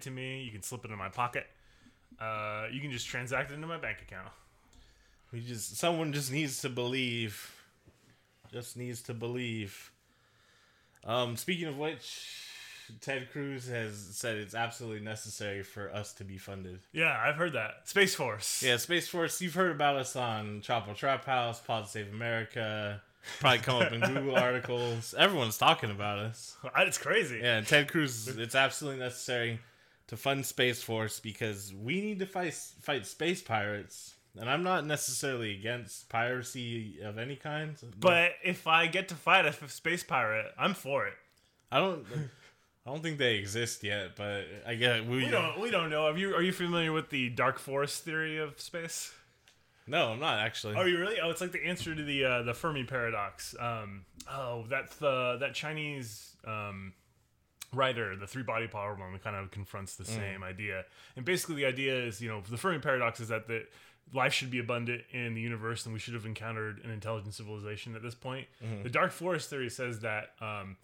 it to me. You can slip it in my pocket. Uh, you can just transact it into my bank account. We just someone just needs to believe. Just needs to believe. Um, speaking of which, Ted Cruz has said it's absolutely necessary for us to be funded. Yeah, I've heard that. Space Force. Yeah, Space Force. You've heard about us on Chapo Trap House, Pod Save America. Probably come up in Google articles. Everyone's talking about us. It's crazy. Yeah, Ted Cruz. It's absolutely necessary to fund Space Force because we need to fight fight space pirates. And I'm not necessarily against piracy of any kind, But if I get to fight a space pirate, I'm for it. I don't. I don't think they exist yet, but I guess we, We don't. We don't know. Are you Are you familiar with the dark forest theory of space? No, I'm not actually. Are you really? Oh, it's like the answer to the uh, the Fermi paradox. Um, oh, that's the that Chinese um, writer, the three body problem, kind of confronts the mm. same idea. And basically, the idea is, you know, the Fermi paradox is that the life should be abundant in the universe, and we should have encountered an intelligent civilization at this point. Mm-hmm. The dark forest theory says that. Um,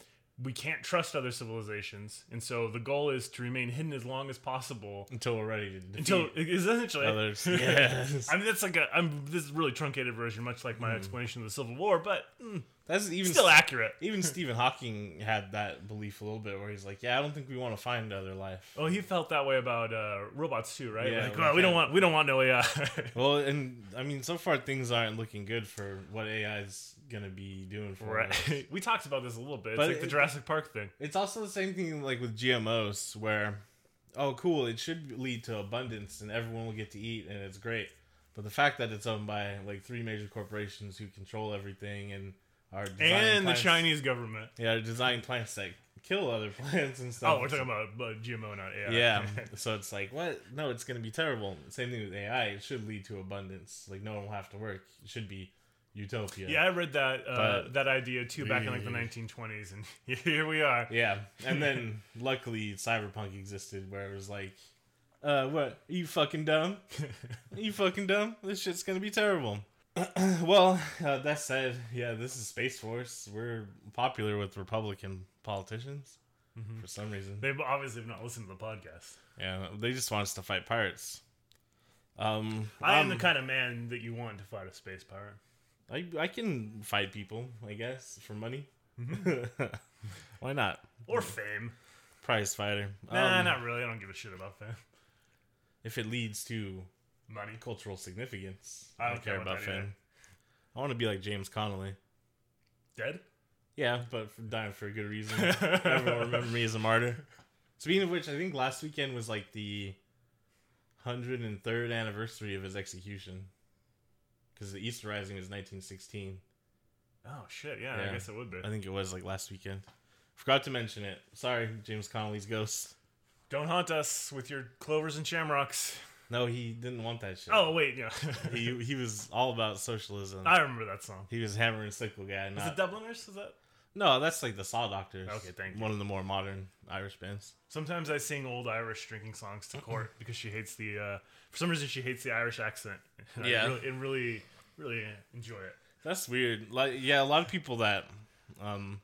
we can't trust other civilizations, and so the goal is to remain hidden as long as possible until we're ready to until essentially others. Yes. I mean, that's like a. I'm this is a really truncated version, much like my mm. explanation of the Civil War, but mm, That's even still accurate. even Stephen Hawking had that belief a little bit, where he's like, "Yeah, I don't think we want to find other life." Oh, he felt that way about uh, robots too, right? Yeah, like, we well, we don't want we don't want no AI. Well, and I mean, so far things aren't looking good for what AI is gonna be doing for us. we talked about this a little bit. It's But like the Jurassic Park thing. It's also the same thing like with GMOs, where oh, cool, it should lead to abundance and everyone will get to eat and it's great. But the fact that it's owned by like three major corporations who control everything and are And the Chinese government. yeah, are designing plants that kill other plants and stuff. Oh, we're talking about uh, GMO, not AI. Yeah, so it's like what? No, it's gonna be terrible. Same thing with AI. It should lead to abundance. Like no one will have to work. It should be utopia. yeah, I read that uh, that idea too back in like the 1920s, and here we are. Yeah, and then luckily Cyberpunk existed, where it was like, uh, what? Are you fucking dumb? Are you fucking dumb? This shit's gonna be terrible. well, uh, that said, yeah, this is Space Force. We're popular with Republican politicians for some reason. They've obviously have not listened to the podcast. Yeah, they just want us to fight pirates. Um, I am um, the kind of man that you want to fight a space pirate. I I can fight people, I guess, for money. Mm-hmm. Why not? Or fame. Prize fighter. Nah, Um, not really. I don't give a shit about fame. If it leads to Money. cultural significance, I don't care about that either. I want to be like James Connolly. Dead? Yeah, but for dying for a good reason. Everyone remember me as a martyr. Speaking of which, I think last weekend was like the hundred and third anniversary of his execution. Because the Easter Rising is 1916. Oh shit! Yeah, I guess it would be. I think it was like last weekend. Forgot to mention it. Sorry, James Connolly's ghost. Don't haunt us with your clovers and shamrocks. No, he didn't want that shit. Oh wait, yeah. He he was all about socialism. I remember that song. he was hammer and sickle guy. Not, it Dubliners? Is that? no, that's like the Saw Doctors. Okay, thank you. One of the more modern Irish bands. Sometimes I sing old Irish drinking songs to court because she hates the. Uh, for some reason, she hates the Irish accent. And Yeah. I really, and really, really enjoy it. That's weird. Like, yeah, a lot of people that, um,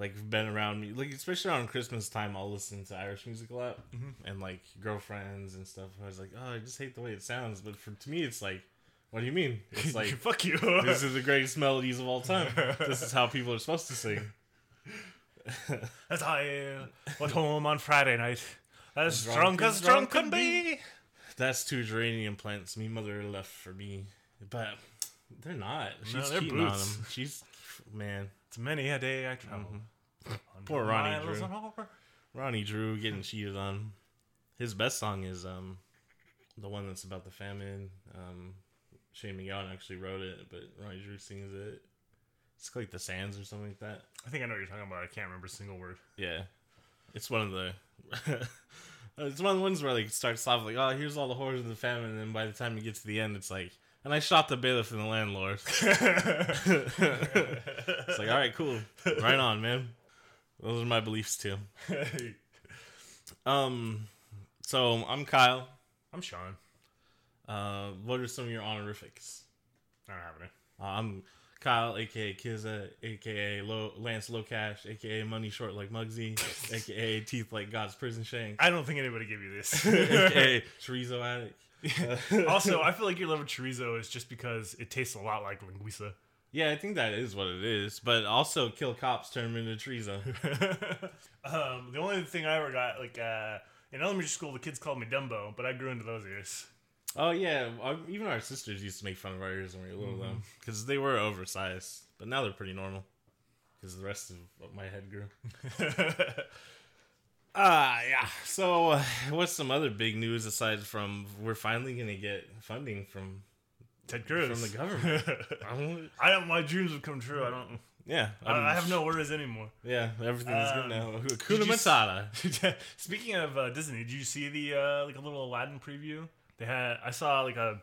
like, been around me, like, especially around Christmas time, I'll listen to Irish music a lot, Mm-hmm. and like girlfriends and stuff. I was like, oh, I just hate the way it sounds. But for to me, it's like, what do you mean? It's like fuck you. this is the greatest melodies of all time. this is how people are supposed to sing. As I uh, went home on Friday night, as Drunk drunk as drunk can be. That's two geranium plants me mother left for me, but they're not. She's they're cheating on them. She's man. It's many a day I travel. Mm-hmm. Poor Ronnie Drew. Ronnie Drew getting cheated on. His best song is um the one that's about the famine. Um Shane MacGowan actually wrote it, but Ronnie Drew sings it. It's like the Sands or something like that. I think I know what you're talking about. I can't remember a single word. Yeah. It's one of the it's one of the ones where like it starts off like, oh here's all the horrors of the famine and then by the time you get to the end it's like and I shot the bailiff and the landlord. it's like, alright, cool. Right on, man. Those are my beliefs too. Um, so I'm Kyle. I'm Sean. Uh, what are some of your honorifics? I don't have any. Uh, I'm Kyle, aka Kizza, aka Lo- Lance Low Cash, aka Money Short like Muggsy, aka Teeth like God's Prison Shank, I don't think anybody gave you this. aka Chorizo Addict. also, I feel like your love of chorizo is just because it tastes a lot like linguiça. Yeah, I think that is what it is. But also, kill cops turn them into chorizo. um, the only thing I ever got, like uh, in elementary school, the kids called me Dumbo, but I grew into those ears. Oh yeah, uh, even our sisters used to make fun of our ears when we were little, though, because they were oversized. But now they're pretty normal, because the rest of my head grew. Ah, yeah. So, uh, what's some other big news aside from we're finally gonna get funding from Ted Cruz from the government? I don't- My dreams have come true. I don't. yeah, I, I'm- have no worries anymore. Yeah, everything's Um, good now. did Hakuna Matata. Speaking of uh, Disney, did you see the uh, like a little Aladdin preview? They had. I saw like a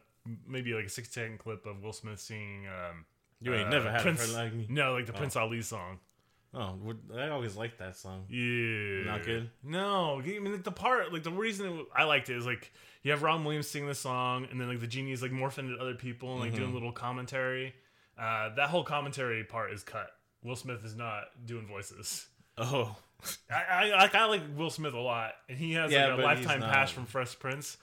maybe like a six second clip of Will Smith singing. Um, You ain't uh, never had Prince, like me. No, like the Prince Ali song. Oh, I always liked that song. Yeah, Not good? No, I mean the part, like the reason I liked it is like you have Robin Williams sing the song, and then like the genie is like morphing into other people and like Mm-hmm. doing little commentary. Uh, that whole commentary part is cut. Will Smith is not doing voices. Oh, I, I like I like Will Smith a lot, and he has Yeah, like a lifetime pass from Fresh Prince.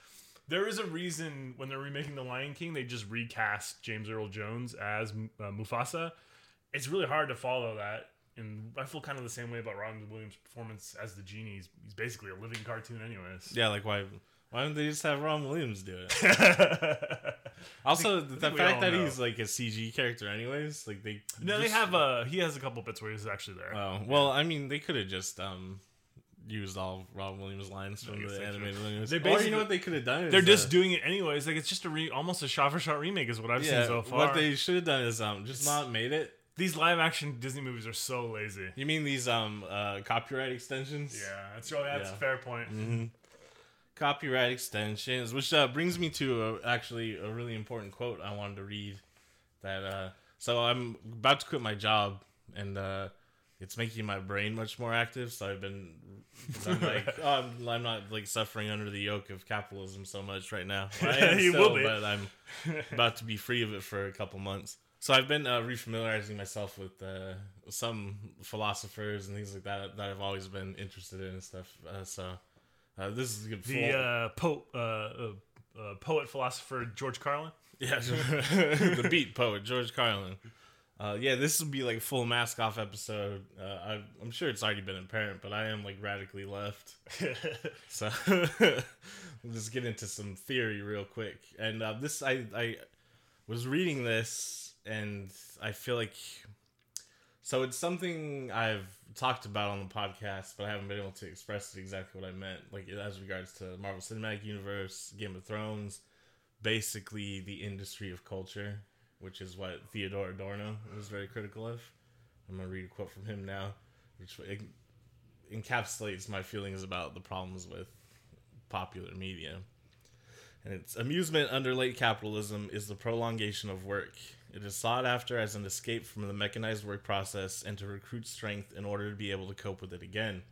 There is a reason when they're remaking The Lion King, they just recast James Earl Jones as uh, Mufasa. It's really hard to follow that, and I feel kind of the same way about Robin Williams' performance as the genie. He's, he's basically a living cartoon, anyways. yeah. Like why? Why don't they just have Robin Williams do it? Also, the, think we fact that know. he's like a CG character, anyways. Like they. no, they have a he has a couple bits where he's actually there. Oh well, I mean, they could have just um used all Robin Williams lines from the animated lineage. They or you basically- know what they could have done? Is, They're just uh, doing it anyways. Like it's just a re- almost a shot for shot remake is what I've yeah. seen so far. What they should have done is um just not made it. These live action Disney movies are so lazy. You mean these um uh copyright extensions? Yeah, that's really that's Yeah. a fair point. hmm Copyright extensions, which uh, brings me to a, actually a really important quote I wanted to read. That uh, so I'm about to quit my job, and uh, it's making my brain much more active. So I've been, I'm like, oh, I'm, I'm not like suffering under the yoke of capitalism so much right now. I am You still, will be. but I'm about to be free of it for a couple months. So I've been uh, refamiliarizing myself with uh, some philosophers and things like that that I've always been interested in and stuff. Uh, so uh, this is a good. The full- uh, po- uh, uh, uh, poet philosopher George Carlin. yeah, the beat poet George Carlin. Uh, yeah, this will be like a full mask off episode. Uh, I, I'm sure it's already been apparent, but I am like radically left. So we'll just get into some theory real quick. And uh, this, I, I was reading this, and I feel like so it's something I've talked about on the podcast, but I haven't been able to express exactly what I meant, like as regards to Marvel Cinematic Universe, Game of Thrones, basically the industry of culture, which is what Theodore Adorno was very critical of. I'm gonna read a quote from him now, which encapsulates my feelings about the problems with popular media. And it's amusement under late capitalism is the prolongation of work. It is sought after as an escape from the mechanized work process and to recruit strength in order to be able to cope with it again.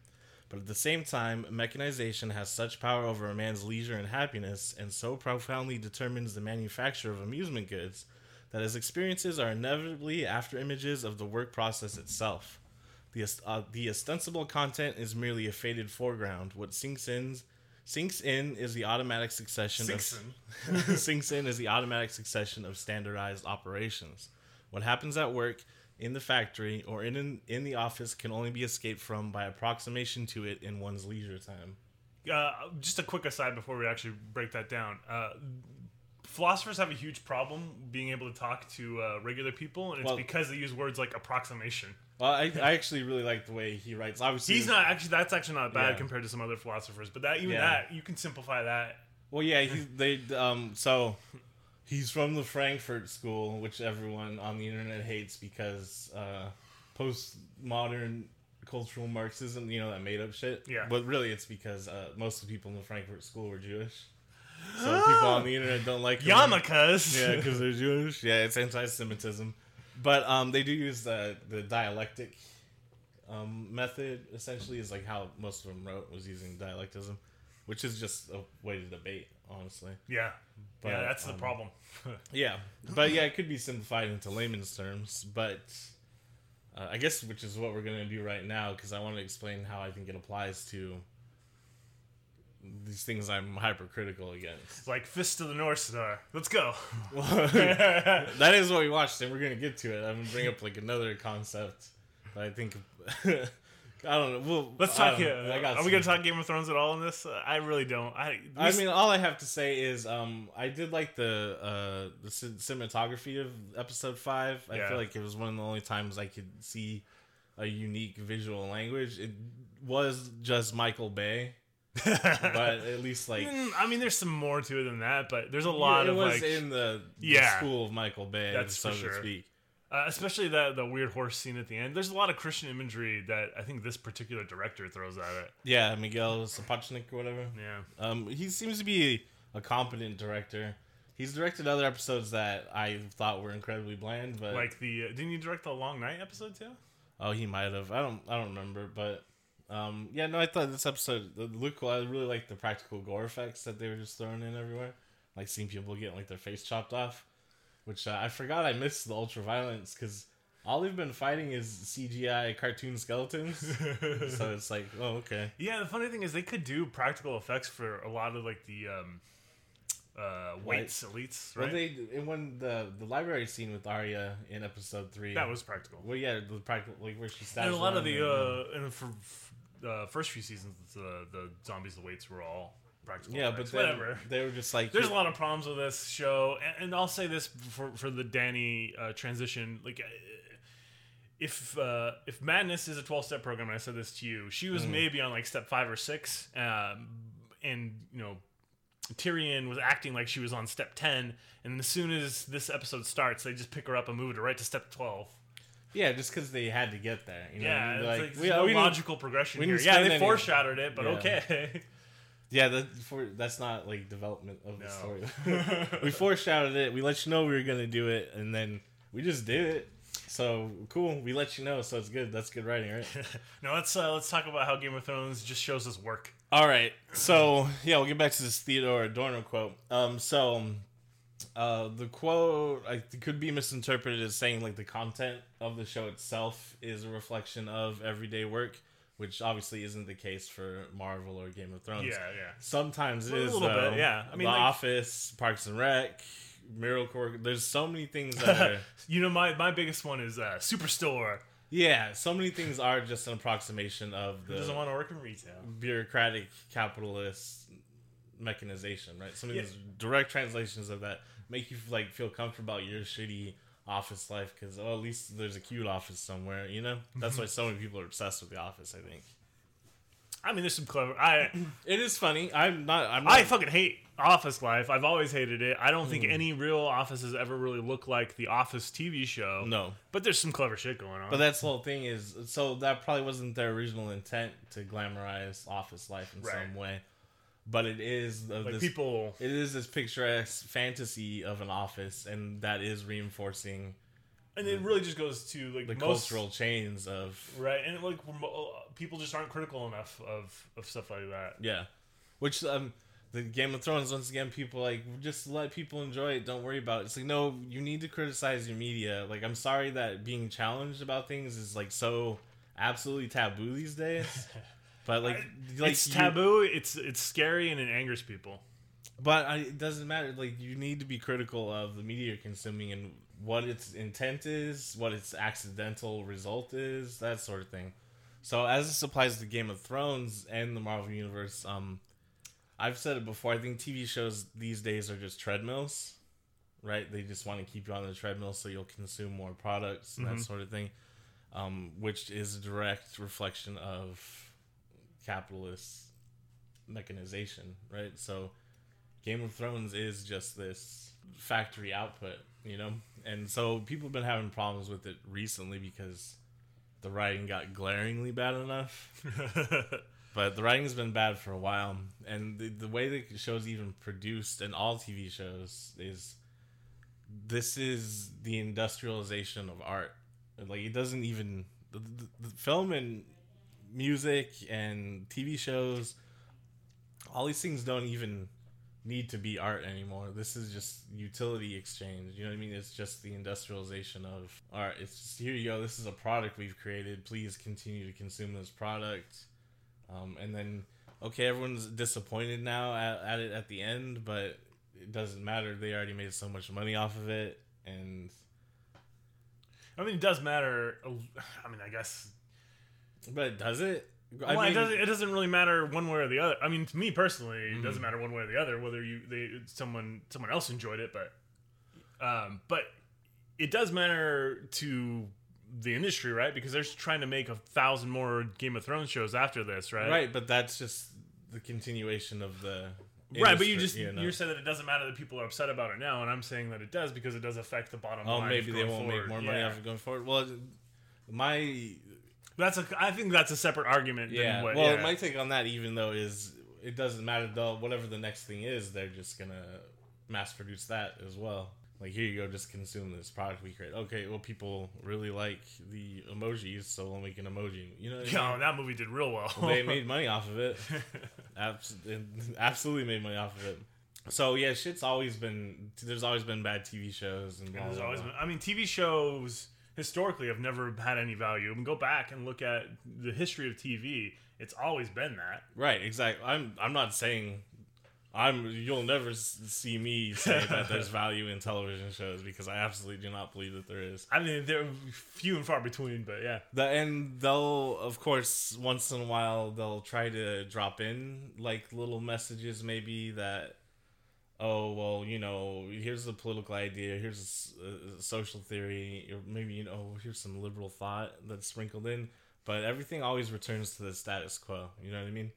But at the same time, mechanization has such power over a man's leisure and happiness and so profoundly determines the manufacture of amusement goods that his experiences are inevitably after images of the work process itself. The, uh, the ostensible content is merely a faded foreground. What sinks in, sinks in is the automatic succession Sinks of sinks in is the automatic succession of standardized operations. What happens at work, in the factory, or in, in in the office can only be escaped from by approximation to it in one's leisure time. Uh, just a quick aside before we actually break that down. Uh, philosophers have a huge problem being able to talk to uh, regular people, and it's Well- because they use words like approximation. Well, I, I actually really like the way he writes. Obviously, He's not actually. That's actually not bad Yeah. compared to some other philosophers. But that even Yeah. that you can simplify that. Well, yeah, he, they um so he's from the Frankfurt School, which everyone on the internet hates because uh, postmodern cultural Marxism, you know, that made up shit. Yeah. But really, it's because uh, most of the people in the Frankfurt School were Jewish. So people on the internet don't like. Yarmulkes. Yeah, because they're Jewish. Yeah, it's anti-Semitism, but um, they do use the the dialectic um, method. Essentially, is like how most of them wrote was using dialectism, which is just a way to debate, honestly. Yeah, But, yeah, that's the um, problem. Yeah, but yeah, it could be simplified into layman's terms. But uh, I guess which is what we're gonna do right now because I want to explain how I think it applies to these things I'm hypercritical against. Like Fist of the North Star. Let's go. that is what we watched, and we're gonna get to it. I'm gonna bring up like another concept that I think. I don't know. Well, Let's talk. Uh, know. Got are we gonna talk Game of Thrones at all in this? Uh, I really don't. I. I mean, all I have to say is, um, I did like the uh the cinematography of episode five. I Yeah. feel like it was one of the only times I could see a unique visual language. It was just Michael Bay, but at least like Mm, I mean, there's some more to it than that, but there's a lot it of was like, in the, the Yeah. school of Michael Bay, That's so for to sure. speak. uh, especially that the weird horse scene at the end. There's a lot of Christian imagery that I think this particular director throws at it. Yeah, Miguel Sapochnik or whatever. Yeah. Um, he seems to be a competent director. He's directed other episodes that I thought were incredibly bland, but Like the uh, didn't you direct the Long Night episode too? oh, he might have. I don't. I don't remember, but um, yeah, no, I thought this episode it looked cool. I really liked the practical gore effects that they were just throwing in everywhere, like seeing people getting like their face chopped off, which uh, I forgot I missed the ultra violence because all they've been fighting is CGI cartoon skeletons. so it's like, oh, okay. Yeah, the funny thing is they could do practical effects for a lot of like the um, uh, wights elites, Well, right? they and when the the library scene with Arya in episode three, that was practical. well, yeah, the practical like where she stabs. And a lot of the and- uh, the for, uh, first few seasons, the the zombies, the wights were all practical. yeah, but then whatever. they were just like There's a lot of problems with this show, and, and I'll say this for for the Dany uh, transition. Like, uh, if uh, if Madness is a 12 step program, and I said this to you, she Mm. was maybe on like step five or six, um, and you know. Tyrion was acting like she was on step 10, and as soon as this episode starts, they just pick her up and move her right to step 12. Yeah, just because they had to get there. You know, Yeah, it's like, like, we, no we logical progression we here. Yeah, they any- foreshadowed it, but Yeah. okay. Yeah, that for that's not like development of the story. we foreshadowed it. We let you know we were gonna do it, and then we just did it. So cool. We let you know, so it's good. That's good writing, right? now let's uh, let's talk about how Game of Thrones just shows us work. All right. So yeah, we'll get back to this Theodore Adorno quote. Um, so uh, the quote I could be misinterpreted as saying like the content of the show itself is a reflection of everyday work, which obviously isn't the case for Marvel or Game of Thrones. Yeah, yeah. Sometimes it A is little though. bit, yeah. I mean, The like- Office, Parks and Rec, Miracle. There's so many things that are. You know, my, my biggest one is uh, Superstore. yeah, so many things are just an approximation of Who doesn't want to work in retail? bureaucratic capitalist mechanization, right? Some of Yeah. these direct translations of that make you like feel comfortable about your shitty office life because oh, at least there's a cute office somewhere, you know. That's why mm-hmm. so many people are obsessed with the office. I think I mean, there's some clever. I it is funny. I'm not. I'm not. I fucking hate office life. I've always hated it. I don't think mm. any real offices ever really look like the Office TV show. no. but there's some clever shit going on. But that's the whole thing is so that probably wasn't their original intent to glamorize office life in Right. some way, but it is of like this, people, It is this picturesque fantasy of an office, and that is reinforcing and it really just goes to like the most, cultural chains of right? And like uh, people just aren't critical enough of of stuff like that. yeah, which um the Game of Thrones once again people like just let people enjoy it. Don't worry about it. It's like no, you need to criticize your media. Like I'm sorry that being challenged about things is like so absolutely taboo these days. But like, like it's you- taboo. It's it's scary and it angers people. But I, it doesn't matter. Like you need to be critical of the media you're consuming and what its intent is, what its accidental result is, that sort of thing. So as this applies to Game of Thrones and the Marvel universe, um, I've said it before. I think TV shows these days are just treadmills, right? They just want to keep you on the treadmill so you'll consume more products and that sort of thing, um, which is a direct reflection of capitalist mechanization, right? So Game of Thrones is just this factory output, you know? And so people have been having problems with it recently because the writing got glaringly bad enough. But the writing's been bad for a while. And the, the way the show's even produced and all TV shows is this is the industrialization of art. Like, it doesn't even. The, the, the film and music and TV shows all these things don't even need to be art anymore. This is just utility exchange. You know what I mean? It's just the industrialization of art. It's just here you go. This is a product we've created. Please continue to consume this product. Um, and then, okay, everyone's disappointed now at, at it at the end, but it doesn't matter. They already made so much money off of it, and I mean, it does matter. I mean, I guess. But does it? Well, it doesn't. It doesn't really matter one way or the other. I mean, to me personally, it Mhm. doesn't matter one way or the other whether you they someone someone else enjoyed it, but um, but it does matter to the industry, right? Because they're trying to make a thousand more Game of Thrones shows after this, right? right, but that's just the continuation of the Right, but you just know? you said that it doesn't matter that people are upset about it now, and I'm saying that it does because it does affect the bottom Oh, line. maybe they won't forward. make more money Yeah. it going forward. Well, my That's a. I think that's a separate argument. yeah. Than what, well, yeah. my take on that, even though, is it doesn't matter though. Whatever the next thing is, they're just gonna mass produce that as well. Like here you go, just consume this product we create. Okay, well, people really like the emojis, so we'll make an emoji. You know, what I mean? that movie did real well. Well, they made money off of it. Abs- absolutely made money off of it. So yeah, shit's always been. There's always been bad TV shows and. Blah, And there's blah, always blah. been, I mean, TV shows historically have never had any value. I mean, go back and look at the history of TV. It's always been that. Right, exactly. I'm I'm not saying I'm you'll never see me say that there's value in television shows because I absolutely do not believe that there is. I mean, they're few and far between, but yeah. The and they'll of course once in a while they'll try to drop in like little messages maybe that oh well you know here's a political idea here's a a, social theory or maybe you know here's some liberal thought that's sprinkled in but everything always returns to the status quo you know what i mean?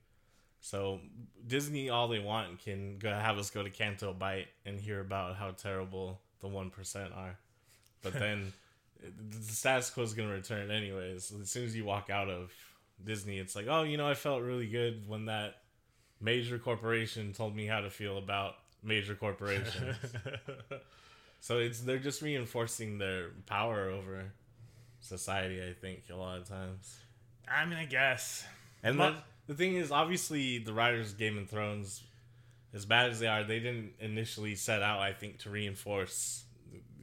So disney all they want can go have us go to Canto Bight and hear about how terrible the 1% are. But then the status quo is going to return anyways. As soon as you walk out of disney it's like oh you know i felt really good when that major corporation told me how to feel about major corporations so it's they're just reinforcing their power over society i think a lot of times I mean, I guess. and Mu- the, the thing is obviously the writers of game of thrones as bad as they are they didn't initially set out i think to reinforce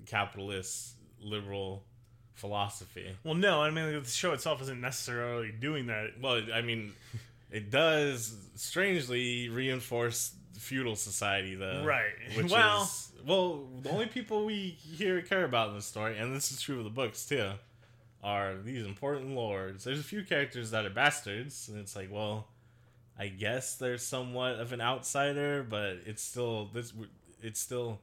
capitalist liberal philosophy Well, no, I mean, the show itself isn't necessarily doing that. Well, I mean, it does strangely reinforce feudal society, though. Right. Which Well- is well, the only people we hear care about in the story, and this is true of the books too, are these important lords. There's a few characters that are bastards, and it's like, well, I guess they're somewhat of an outsider, but it's still this. It's still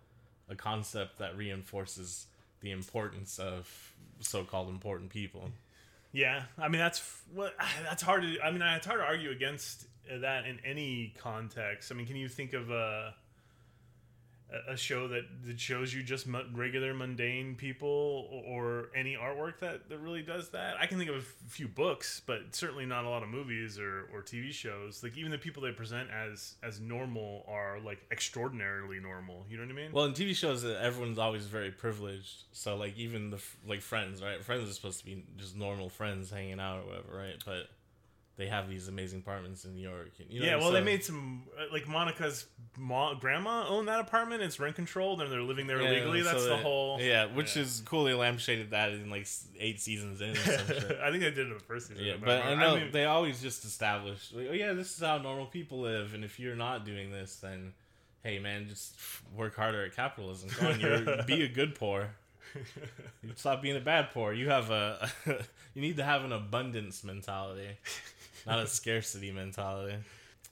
a concept that reinforces the importance of so-called important people. Yeah, I mean that's what that's hard to. I mean, it's hard to argue against that in any context. I mean, can you think of a a- a show that, that shows you just regular mundane people or any artwork that, that really does that? I can think of a few books, but certainly not a lot of movies or, or TV shows. Like even the people they present as as normal are like extraordinarily normal. You know what I mean? Well, in TV shows, uh, everyone's always very privileged. So, like, even the like Friends, right? Friends are supposed to be just normal friends hanging out or whatever, right? But they have these amazing apartments in New York. and, You know, yeah, well, they made some uh, like Monica's ma- grandma owned that apartment. It's rent controlled, and they're living there Yeah, illegally. so That's the they- whole. Yeah, which yeah. is cool. They lampshaded that in like eight seasons in. Or some shit. I think they did it in the first season. Yeah, but I remember. know mean, they always just established, like, oh yeah, this is how normal people live, and if you're not doing this, then hey man, just work harder at capitalism. Come on, you're be a good poor. You stop being a bad poor. You have a you need to have an abundance mentality, not a scarcity mentality.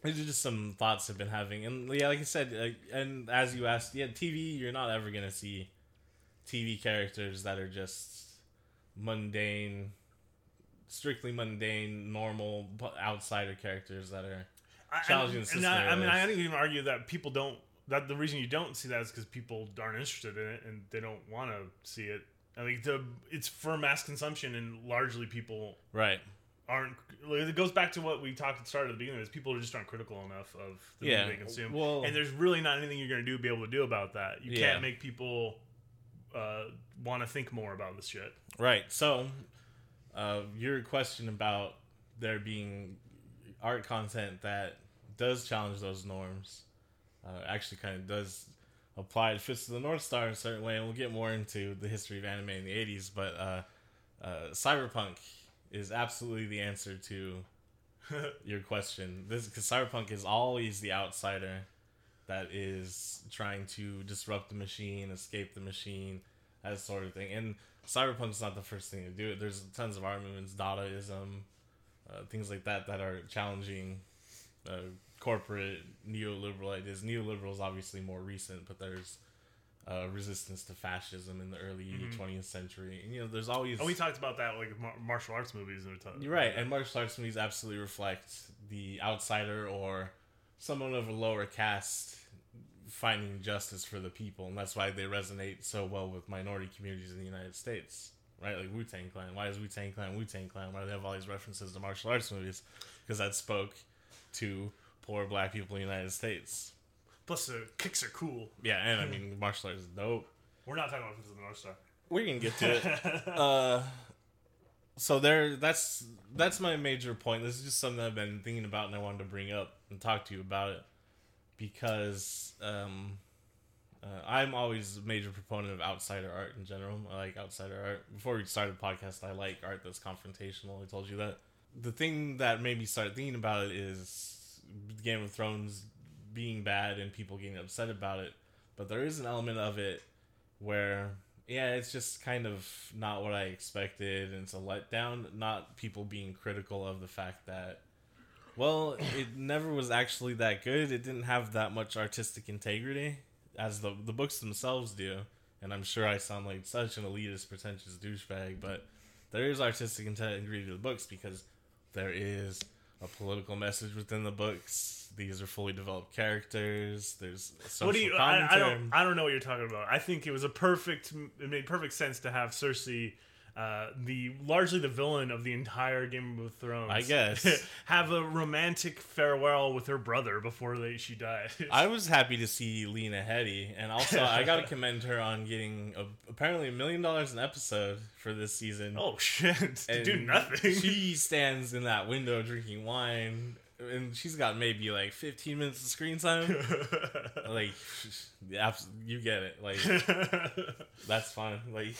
These are just some thoughts I've been having, and yeah, like I said, uh, and as you asked, yeah, TV, you're not ever gonna see TV characters that are just mundane, strictly mundane, normal outsider characters that are I- challenging and, the and system I, I mean, I don't even argue that people don't. That the reason you don't see that is because people aren't interested in it and they don't want to see it. I mean, the, it's for mass consumption, and largely people right. Aren't. It goes back to what we talked at the start of the beginning: is people just aren't critical enough of the Yeah, media they consume. well- and there's really not anything you're going to do be able to do about that. You Yeah. can't make people uh, want to think more about this shit. Right. So, uh, your question about there being art content that does challenge those norms. Uh, actually, kind of does apply it Fist of the North Star in a certain way, and we'll get more into the history of anime in the '80s. But uh, uh, cyberpunk is absolutely the answer to your question. This because cyberpunk is always the outsider that is trying to disrupt the machine, escape the machine, that sort of thing. And cyberpunk's not the first thing to do it. There's tons of art movements, Dadaism, uh, things like that that are challenging uh, corporate neoliberal ideas. Neoliberal is obviously more recent, but there's uh, resistance to fascism in the early Mhm. 20th century. And, you know, there's always Oh, we talked about that like mar- martial arts movies. And you're right, and martial arts movies absolutely reflect the outsider or someone of a lower caste finding justice for the people, and that's why they resonate so well with minority communities in the United States. Right, like Wu Tang Clan. Why is Wu Tang Clan Wu Tang Clan? Why do they have all these references to martial arts movies? Because that spoke to poor black people in the United States. Plus, the kicks are cool. Yeah, and I mean, martial arts is dope. We're not talking about Fist of the North Star. We're gonna get to it. uh so there that's that's my major point this is just something i've been thinking about and i wanted to bring up and talk to you about it because um uh, i'm always a major proponent of outsider art in general i like outsider art before we started the podcast i like art that's confrontational i told you that the thing that made me start thinking about it is game of thrones being bad and people getting upset about it but there is an element of it where yeah, it's just kind of not what I expected, and it's a letdown. Not people being critical of the fact that, well, it never was actually that good. It didn't have that much artistic integrity, as the the books themselves do. And I'm sure I sound like such an elitist, pretentious douchebag, but there is artistic integrity to the books because there is a political message within the books. These are fully developed characters. There's social what do you? I, I commentary. don't. I don't know what you're talking about. I think it was a perfect. It made perfect sense to have Cersei, uh, the largely the villain of the entire Game of Thrones. I guess. have a romantic farewell with her brother before they, she dies. I was happy to see Lena Headey, and also I got to commend her on getting a, apparently a million dollars an episode for this season. oh shit! to And do nothing. She stands in that window drinking wine, and she's got maybe like 15 minutes of screen time. like, you get it. Like, that's fine. Like,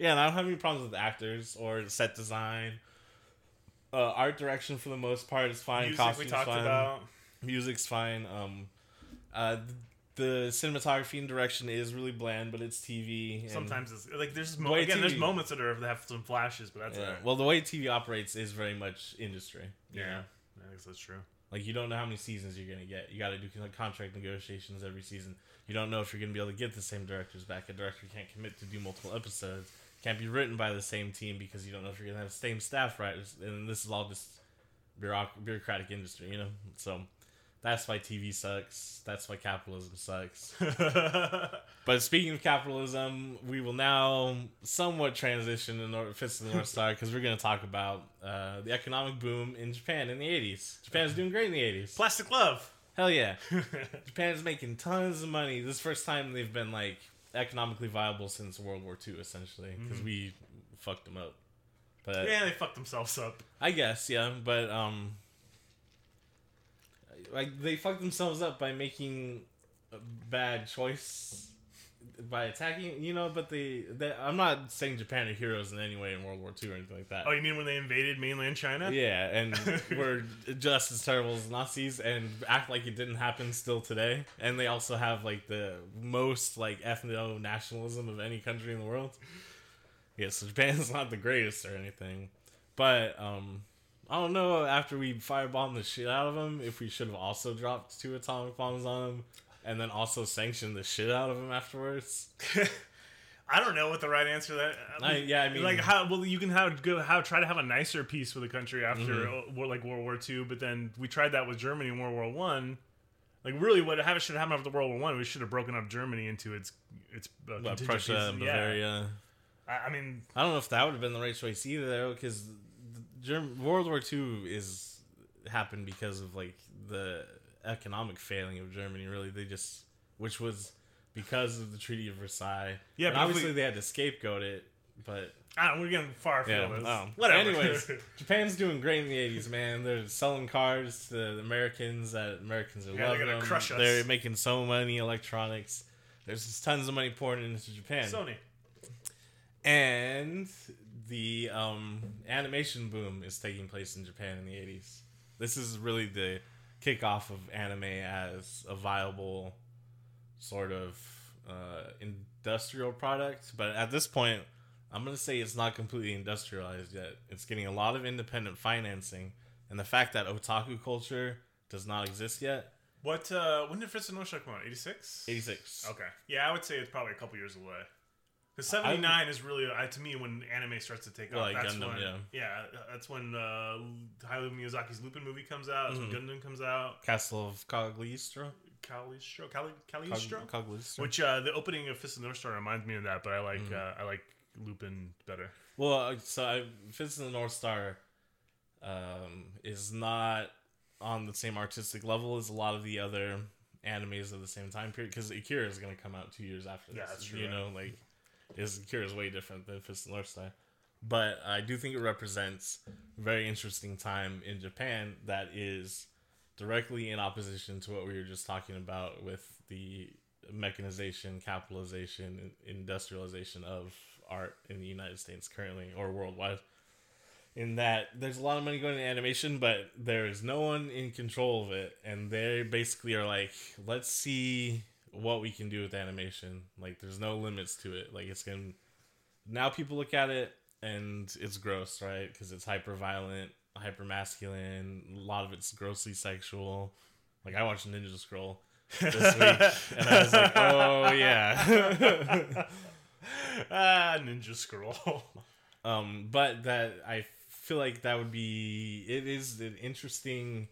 yeah, and I don't have any problems with actors or set design. Uh, art direction for the most part is fine. Music we talked fine about. music's fine. Um, uh, the cinematography and direction is really bland, but it's TV. and- Sometimes it's like there's mo- again there's moments that are that have some flashes, but that's yeah. well, the way TV operates is very much industry. yeah, know? I guess that's true. Like you don't know how many seasons you're gonna get. You got to do like, contract negotiations every season. You don't know if you're gonna be able to get the same directors back. A director can't commit to do multiple episodes. Can't be written by the same team because you don't know if you're gonna have the same staff writers. And this is all just bureauc- bureaucratic industry, you know. So that's why TV sucks. That's why capitalism sucks. But speaking of capitalism, we will now somewhat transition to North, Fist of the North Star because we're going to talk about uh, the economic boom in Japan in the 80s. Japan's doing great in the 80s. Plastic love. Hell yeah. Japan's making tons of money. This is the first time they've been like economically viable since World War II, essentially, because we fucked them up. But yeah, they fucked themselves up. I guess, yeah, but um, like they fucked themselves up by making a bad choice by attacking, you know. But they, they I'm not saying Japan are heroes in any way in World War II or anything like that. Oh, you mean when they invaded mainland China? Yeah, and we're just as terrible as Nazis and act like it didn't happen still today. And they also have like the most like ethno nationalism of any country in the world. Yeah, so Japan's not the greatest or anything, but um, I don't know. After we firebombed the shit out of them, if we should have also dropped two atomic bombs on them, and then also sanction the shit out of them afterwards. I don't know what the right answer to that. I, yeah, I mean, like how well you can have go how try to have a nicer peace with the country after Mm-hmm. uh, war, like World War II, but then we tried that with Germany in World War One. Like really, what have should have happened after World War One? We should have broken up Germany into its its uh, Prussia, pieces. and Yeah. Bavaria. I, I mean, I don't know if that would have been the right choice either, though, because Germ- World War II is happened because of like the economic failing of Germany. Really, they just, which was because of the Treaty of Versailles. Yeah, and but obviously we- they had to scapegoat it but Ah, we're getting far yeah. from this. um, Whatever. Anyways, Japan's doing great in the '80s, man. They're selling cars to the Americans that Americans are Yeah, they're loving gonna them. crush us. They're making so many electronics. There's just tons of money pouring into Japan. Sony. and the um, animation boom is taking place in Japan in the 80s. This is really the kickoff of anime as a viable sort of uh, industrial product. But at this point, I'm going to say it's not completely industrialized yet. It's getting a lot of independent financing. And the fact that otaku culture does not exist yet, What? uh When did of North Star come out? Eighty six. 86. Okay. Yeah, I would say it's probably a couple years away. Because seventy nine is really, uh, to me, when anime starts to take off. Like that's Gundam, when, yeah. that's when uh, Hayao Miyazaki's Lupin movie comes out. That's Mhm. when Gundam comes out. Castle of Cagliostro? Calistro, Cali, Cog- Calistro. Cagliostro? Which uh, the opening of Fist of the North Star reminds me of that, but I like Mhm. uh, I like Lupin better. Well, uh, so I, Fist of the North Star um, is not on the same artistic level as a lot of the other animes of the same time period because Akira is going to come out two years after this. Yeah, that's true, You yeah. know, like is Akira is way different than Fist North Star, but I do think it represents a very interesting time in Japan that is directly in opposition to what we were just talking about with the mechanization, capitalization, industrialization of art in the United States currently or worldwide. In that there's a lot of money going to animation, but there is no one in control of it, and they basically are like, let's see what we can do with animation. Like, there's no limits to it. Like, it's gonna now people look at it and it's gross, right? Because it's hyper violent, hyper masculine. A lot of it's grossly sexual. Like I watched Ninja Scroll this week, and I was like, oh yeah. ah, Ninja Scroll. um, but that I feel like that would be it is an interesting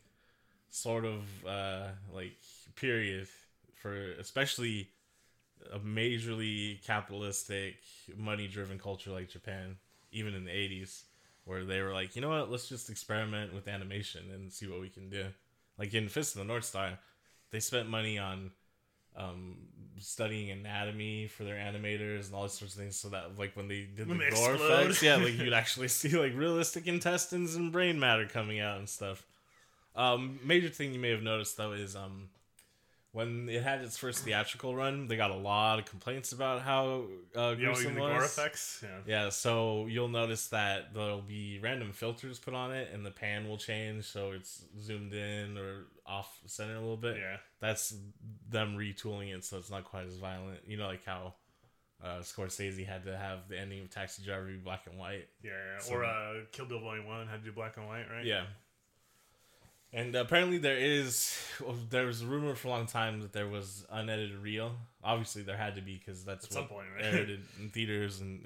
sort of uh like period for especially a majorly capitalistic money driven culture like Japan even in the 80s where they were like you know what? Let's just experiment with animation and see what we can do. Like in Fist of the North Star they spent money on um, studying anatomy for their animators and all these sorts of things so that like when they did When the they gore explode. effects yeah like you'd actually see like realistic intestines and brain matter coming out and stuff. Um, major thing you may have noticed though is um, when it had its first theatrical run, they got a lot of complaints about how uh, You know, gruesome the gore was. effects. Yeah. Yeah, so you'll notice that there'll be random filters put on it, and the pan will change, so it's zoomed in or off center a little bit. Yeah. That's them retooling it, so it's not quite as violent. You know, like how uh, Scorsese had to have the ending of Taxi Driver be black and white. Yeah, yeah. So- or uh, Kill Bill Volume One had to do black and white, right? Yeah. And apparently there is well, there was a rumor for a long time that there was unedited reel. Obviously there had to be because that's At what some point, right? aired in, theaters and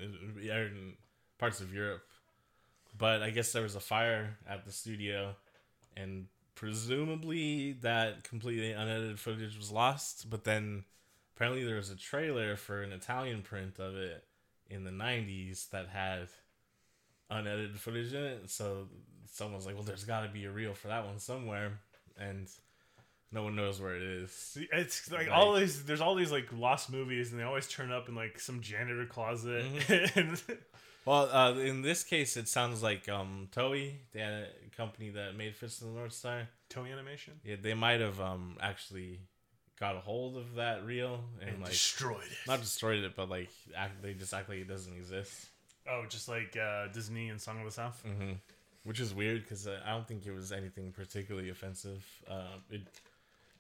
aired in parts of Europe. But I guess there was a fire at the studio, and presumably that completely unedited footage was lost. But then apparently there was a trailer for an Italian print of it in the '90s that had unedited footage in it. So someone's like, "Well, there's got to be a reel for that one somewhere," and no one knows where it is. It's like Like- all these. There's all these like lost movies, and they always turn up in like some janitor closet. Mm-hmm. Well, uh, in this case, it sounds like um, Toei, the uh, company that made Fist of the North Star, Toei Animation yeah, they might have um, actually got a hold of that reel and, and like destroyed it. not destroyed it, but like act, they just act like it doesn't exist. oh, just like uh, Disney and Song of the South. Mm-hmm. Which is weird because I don't think it was anything particularly offensive. Uh, it,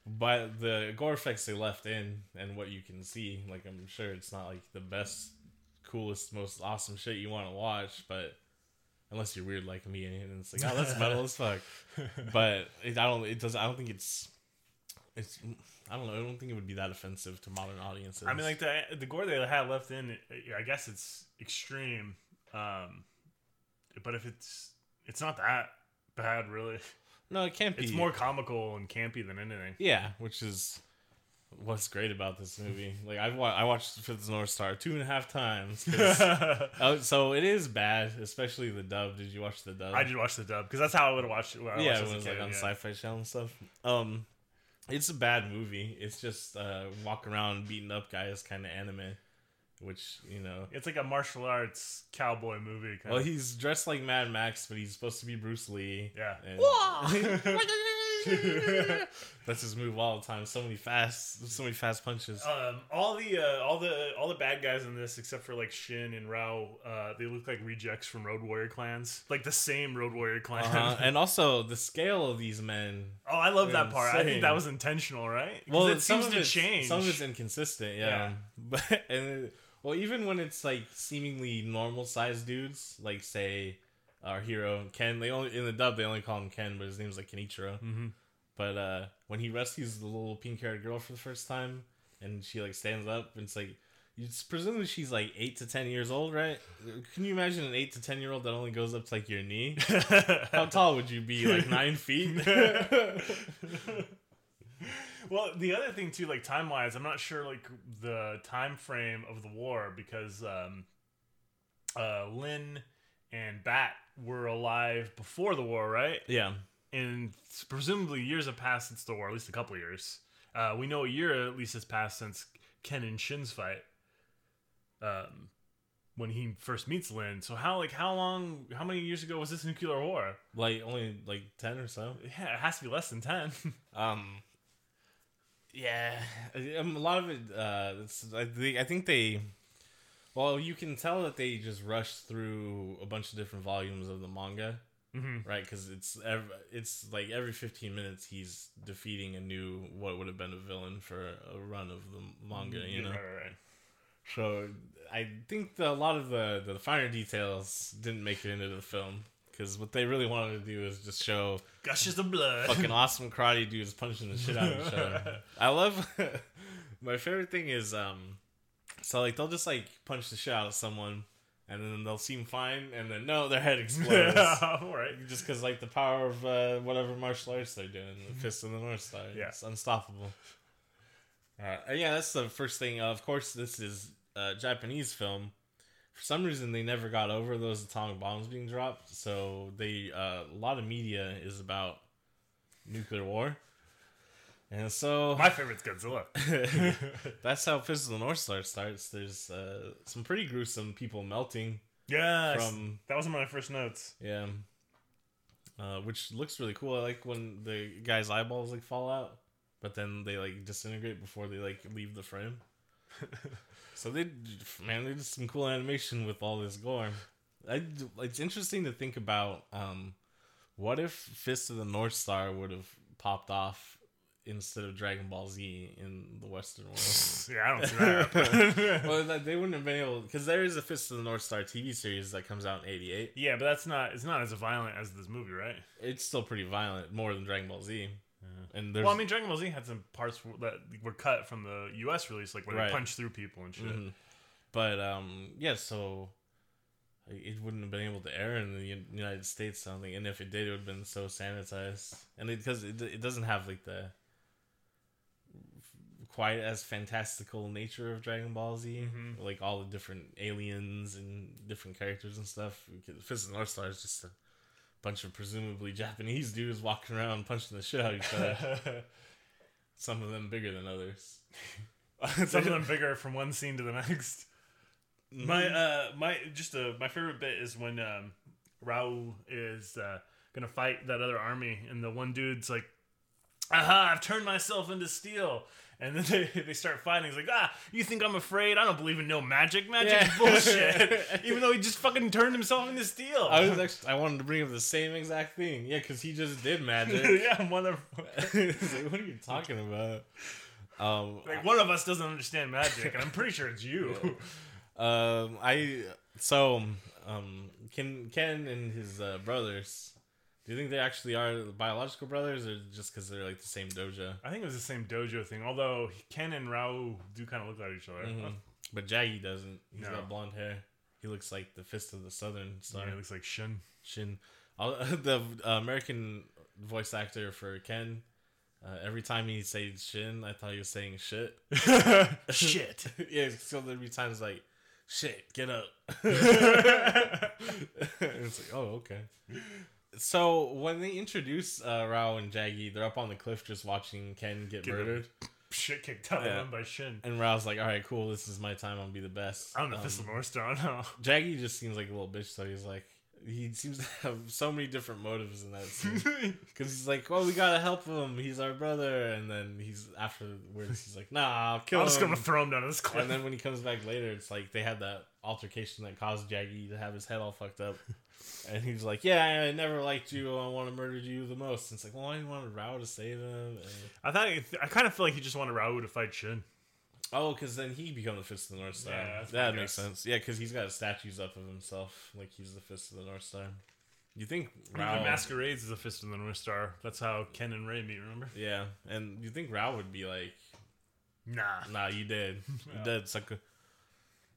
but the gore effects they left in and what you can see, like I'm sure it's not like the best, coolest, most awesome shit you want to watch, but unless you're weird like me and it's like, oh, that's metal as fuck. But it, I don't. It does. I don't think it's. It's. I don't know. I don't think it would be that offensive to modern audiences. I mean, like the the gore they had left in. I guess it's extreme, um, but if it's it's not that bad, really. no, it can't be. It's more comical and campy than anything. Yeah, which is what's great about this movie. Like I've wa- I watched Fist North Star two and a half times. oh, so it is bad, especially the dub. Did you watch the dub? I did watch the dub because that's how I would have watched it. When I yeah, watched it was like on yeah. Sci-Fi Channel and stuff. Um, it's a bad movie. It's just uh, walk around beating up guys kind of anime, which you know. It's like a martial arts cowboy movie. Kind Well, of. he's dressed like Mad Max, but he's supposed to be Bruce Lee. Yeah. and- That's his move all the time. So many fast, so many fast punches. Um, all the uh, all the all the bad guys in this, except for like Shin and Rao, uh, they look like rejects from Road Warrior clans, like the same Road Warrior clan. Uh-huh. and also the scale of these men. oh, I love that part. I think that was intentional, right? 'Cause Well, it seems to change. Some of it's inconsistent, yeah. Yeah. But and it- well, even when it's like seemingly normal sized dudes, like say our hero Ken, they only in the dub they only call him Ken, but his name's like Kenichiro. hmm But uh when he rescues the little pink haired girl for the first time, and she like stands up, and it's like. You presumably she's like eight to ten years old, right? Can you imagine an eight to ten year old that only goes up to like your knee? How tall would you be? Like nine feet? well, the other thing too, like time wise, I'm not sure like the time frame of the war because um, uh, Lin and Bat were alive before the war, right? yeah. and presumably years have passed since the war, at least a couple years. Uh, we know a year at least has passed since Ken and Shin's fight. Um, when he first meets Lin. So how like how long how many years ago was this nuclear war? Like only like ten or so. Yeah, it has to be less than ten. Um. Yeah, um, a lot of it. Uh, it's, I think I think they. Well, you can tell that they just rushed through a bunch of different volumes of the manga, mm-hmm. right? Because it's ev- it's like every fifteen minutes he's defeating a new what would have been a villain for a run of the manga, you know. right, right, right. So I think the, a lot of the the finer details didn't make it into the film because what they really wanted to do is just show Gushes of blood. fucking awesome karate dudes punching the shit out of each other. I love my favorite thing is um so like they'll just like punch the shit out of someone and then they'll seem fine and then no their head explodes. all right. Just because like the power of uh, whatever martial arts they're doing, the fist of the North Star, Yeah. it's unstoppable. Uh, yeah, that's the first thing. Uh, of course, this is a Japanese film. For some reason, they never got over those atomic bombs being dropped. So they uh, a lot of media is about nuclear war, and so My favorite's Godzilla. that's how Fist of the North Star starts. There's uh, some pretty gruesome people melting Yeah, from that was one of my first notes. Yeah. Uh, which looks really cool. I like when the guy's eyeballs like fall out, but then they like disintegrate before they like leave the frame. so they, man, they did some cool animation with all this gore. I, it's interesting to think about. Um, what if Fist of the North Star would have popped off instead of Dragon Ball Z in the Western world? Yeah, I don't see that. well, they wouldn't have been able because there is a Fist of the North Star TV series that comes out in '88. yeah, but that's not. It's not as violent as this movie, right? It's still pretty violent, more than Dragon Ball Z. And there's Well, I mean, Dragon Ball Z had some parts that were cut from the U.S. release, like where Right. they punch through people and shit. Mhm. but um, yeah, so it wouldn't have been able to air in the United States. Think, and if it did, it would have been so sanitized, and because it, it doesn't have like the quite as fantastical nature of Dragon Ball Z, Mhm. like all the different aliens and different characters and stuff. Fist of the North Star is just a bunch of presumably Japanese dudes walking around punching the shit out of each other. Some of them bigger than others. Some of them bigger from one scene to the next. My uh my just uh my favorite bit is when um Rao is uh gonna fight that other army and the one dude's like Aha, I've turned myself into steel and then they, they start fighting. He's like, ah, you think I'm afraid? I don't believe in no magic. Magic Yeah. bullshit. Even though he just fucking turned himself into steel. I was actually I wanted to bring up the same exact thing. Yeah, because he just did magic. yeah, mother. It's like, what are you talking about? Um, Like one of us doesn't understand magic, and I'm pretty sure it's you. um, I so um, Ken Ken and his uh, brothers. Do you think they actually are biological brothers, or just because they're like the same dojo? I think it was the same dojo thing. Although Ken and Rao do kind of look like each other. Mhm. But Jaggy doesn't. He's No. got blonde hair. He looks like the fist of the Southern Star. Yeah, it looks like Shin. Shin. The uh, American voice actor for Ken. Uh, every time he said Shin, I thought he was saying shit. Shit. yeah, so there'd be times like, shit, get up. it's like, oh, okay. So when they introduce uh, Rao and Jaggy, they're up on the cliff just watching Ken get Get murdered. shit kicked out Yeah. of him by Shin. And Rao's like, all right, cool. This is my time. I'll be the best. I don't know if Um, this is North Star. No. Jaggy just seems like a little bitch. So he's like, he seems to have so many different motives in that scene. Because he's like, well, we gotta help him. He's our brother. And then he's afterwards, he's like, nah, I'll kill I'm him. just gonna throw him down this cliff. and then when he comes back later, it's like they had that altercation that caused Jaggy to have his head all fucked up. And he's like, "Yeah, I never liked you. I want to murder you the most." And it's like, "Well, I wanted Rao to save him." And, I thought I kind of feel like he just wanted Rao to fight Shin. oh, because then he become the Fist of the North Star. Yeah, that's that makes guess. sense. Yeah, because he's got statues up of himself, like he's the Fist of the North Star. You think Even Rao? masquerades as a fist of the North Star. That's how Ken and Ray meet. Remember? yeah, and you think Rao would be like, Nah. "Nah, you did, you Yeah. did, sucker."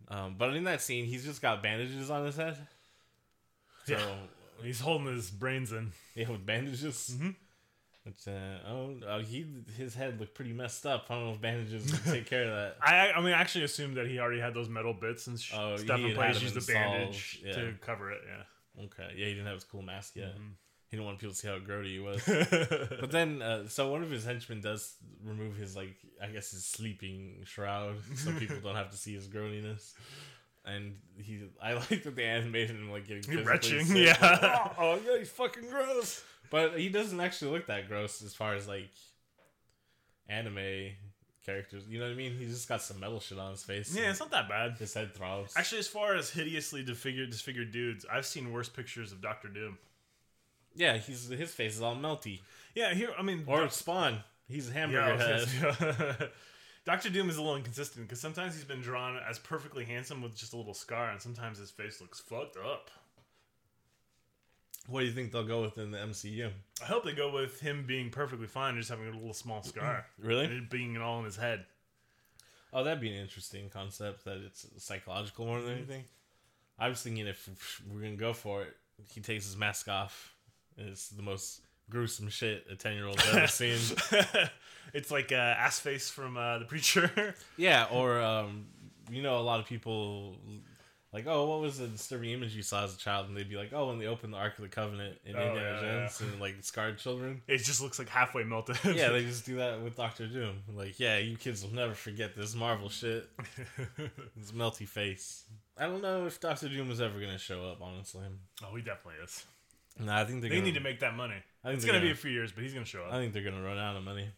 Um, but in that scene, he's just got bandages on his head. So Yeah. He's holding his brains in. Yeah, with bandages. Mhm. Which, uh, oh, uh, he his head looked pretty messed up. I don't know if bandages would take care of that. I I mean, I actually assumed that he already had those metal bits and sh- Oh, stuff in place. Used the bandage installed, to cover it. Yeah. Okay, yeah, he didn't have his cool mask yet. Mhm. He didn't want people to see how grody he was. but then, uh, so one of his henchmen does remove his like, I guess his sleeping shroud, so people don't have to see his groaniness. And he, I like that they animated him like getting He physically retching, sick. yeah. Like, oh, oh, yeah, he's fucking gross. But he doesn't actually look that gross as far as like anime characters. You know what I mean? He's just got some metal shit on his face. yeah, it's not that bad. his head throbs. Actually, as far as hideously disfigured, disfigured dudes, I've seen worse pictures of Doctor Doom. yeah, he's his face is all melty. Yeah, here I mean, Or Spawn. He's a yeah, hamburger head. Doctor Doom is a little inconsistent because sometimes he's been drawn as perfectly handsome with just a little scar, and sometimes his face looks fucked up. What do you think they'll go with in the MCU? I hope they go with him being perfectly fine, just having a little small scar, Really? and it being all in his head. Oh, that'd be an interesting concept. That it's psychological more than mm-hmm. anything. I was thinking if we're gonna go for it, he takes his mask off. and It's the most gruesome shit a ten year old ever seen. it's like uh, ass face from uh, the preacher. Yeah, or um, you know, a lot of people like, oh, what was the disturbing image you saw as a child? And they'd be like, oh, when they opened the Ark of the Covenant in Oh, Indiana yeah, Jones and like scarred children. it just looks like halfway melted. yeah, they just do that with Doctor Doom. Like, yeah, you kids will never forget this Marvel shit. this melty face. I don't know if Doctor Doom is ever gonna show up. Honestly, oh, he definitely is. No, I think They gonna, need to make that money. I think It's they're gonna be a few years, but he's gonna show up. I think they're gonna run out of money.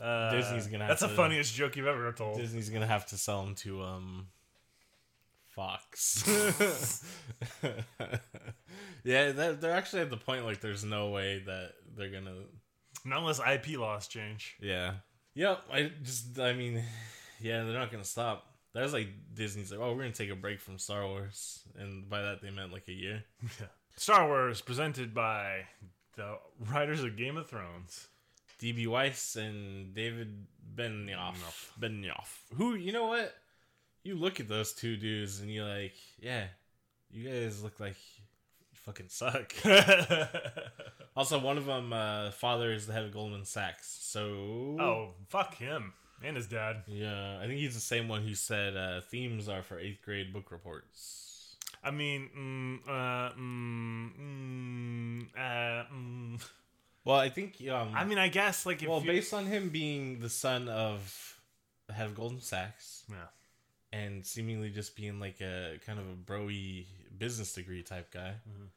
Uh, Disney's gonna have That's the funniest joke you've ever told. Disney's gonna have to sell them to um Fox. yeah, they're, they're actually at the point like there's no way that they're gonna. Not unless IP laws change. Yeah. Yep. I just. I mean, yeah, they're not gonna stop. That was like Disney's like, oh, we're gonna take a break from Star Wars, and by that they meant like a year. Yeah. Star Wars presented by the writers of Game of Thrones. DB Weiss and David Benioff. Benioff. Who, you know what? You look at those two dudes and you're like, yeah, you guys look like you fucking suck. also, one of them, uh, father is the head of Goldman Sachs. So, oh, fuck him and his dad. yeah, I think he's the same one who said uh, themes are for eighth grade book reports. I mean, mm, uh, mm, mm, uh, mm. Well, I think, um, I mean, I guess like if well, you, based on him being the son of the head of Goldman Sachs, yeah. and seemingly just being like a kind of a broy business degree type guy. Mhm.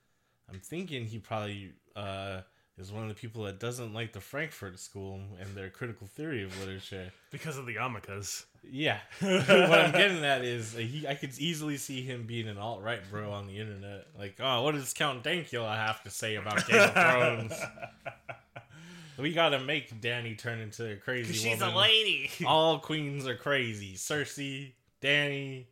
I'm thinking he probably uh, is one of the people that doesn't like the Frankfurt School and their critical theory of literature. because of the yarmulkes. Yeah, what I'm getting at is uh, he. I could easily see him being an alt right bro on the internet. Like, oh, what does Count Dankula have to say about Game of Thrones? we gotta make Dany turn into a crazy She's woman. A lady. All queens are crazy. Cersei, Dany.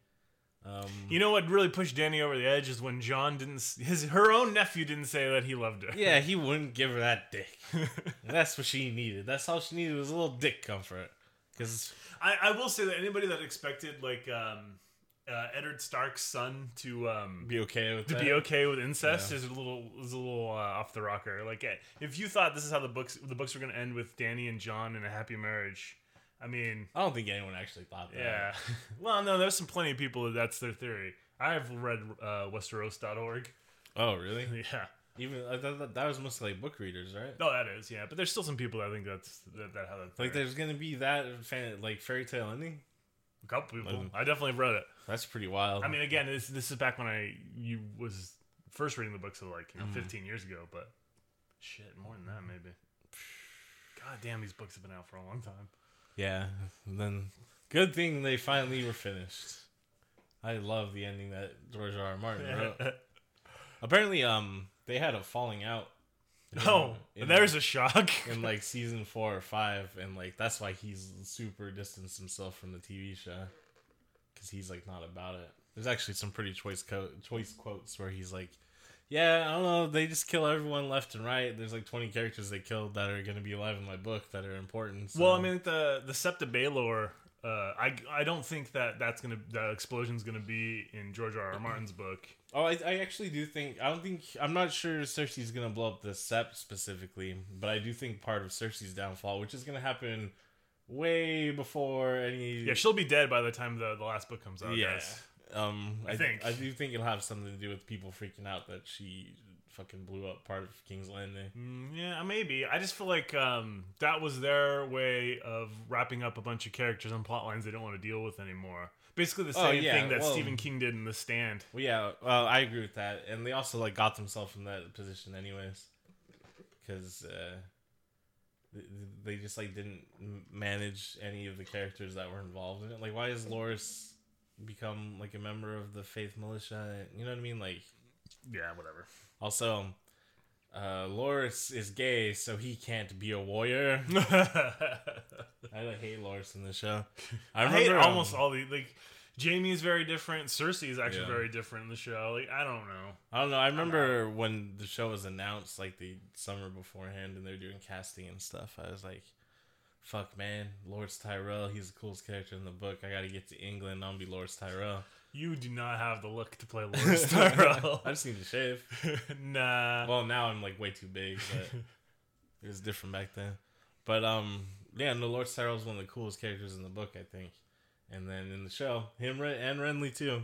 Um, You know what really pushed Dany over the edge is when Jon didn't. His her own nephew didn't say that he loved her. yeah, he wouldn't give her that dick. That's what she needed. That's all she needed was a little dick comfort. Because I, I will say that anybody that expected like um, uh, Eddard Stark's son to um, be okay with to that. be okay with incest Yeah. is a little is a little uh, off the rocker. Like eh, if you thought this is how the books the books were going to end with Dany and Jon in a happy marriage, I mean, I don't think anyone actually thought that. yeah. well, no, there's some plenty of people that that's their theory. I've read uh, Westeros.org. Oh, really? Yeah. Even I thought that, that was mostly like book readers, right? Oh, that is, yeah. But there's still some people that think that's that, that have that. Like there's gonna be that fan like fairy tale ending. a couple people. Like- I definitely read it. That's pretty wild. I mean, again, this this is back when I you was first reading the books of like you Mm-hmm. 15 years ago, but shit, more than that maybe. God damn, these books have been out for a long time. Yeah. And then good thing they finally were finished. I love the ending that George R. R. Martin wrote. Apparently, um, they had a falling out. in- oh, in- there's a shock. in like season four or five, and like that's why he's super distanced himself from the TV show because he's like not about it. There's actually some pretty choice co- choice quotes where he's like, "Yeah, I don't know, they just kill everyone left and right. There's like 20 characters they killed that are gonna be alive in my book that are important." so- Well, I mean, the the Sept of Baelor. Uh, I, I don't think that that's gonna the explosion's gonna be in George R. R. Martin's book. oh, I, I actually do think I don't think I'm not sure Cersei's gonna blow up the Sept specifically, but I do think part of Cersei's downfall, which is gonna happen way before any Yeah, she'll be dead by the time the, the last book comes out. yeah. guys. Um, I, I think think. I do think it'll have something to do with people freaking out that she fucking blew up part of King's Landing. Mm, yeah, maybe. I just feel like um, that was their way of wrapping up a bunch of characters and plot lines they don't want to deal with anymore. Basically, the Oh, same yeah, thing that well- Stephen King did in The Stand. Well, yeah, well, I agree with that, and they also like got themselves in that position anyways, because uh, they just like didn't manage any of the characters that were involved in it. Like, why is Loras become like a member of the Faith Militia? You know what I mean? Like, Yeah, whatever. also. Uh, Loras is gay, so he can't be a warrior. I hate Loras in the show. I I remember hate um, almost all the like. Jaime is very different. Cersei is actually Yeah. very different in the show. Like I don't know. I don't know. I remember when the show was announced, like the summer beforehand, and they were doing casting and stuff. I was like, "Fuck, man, Lawrence Tyrell. He's the coolest character in the book. I got to get to England. I'll be Lawrence Tyrell." You do not have the look to play Loras Tyrell. I just need to shave. nah. Well, now I'm like way too big, but it was different back then. But um, yeah, no, Lawrence Tyrell is one of the coolest characters in the book, I think. And then in the show, him and Renly too.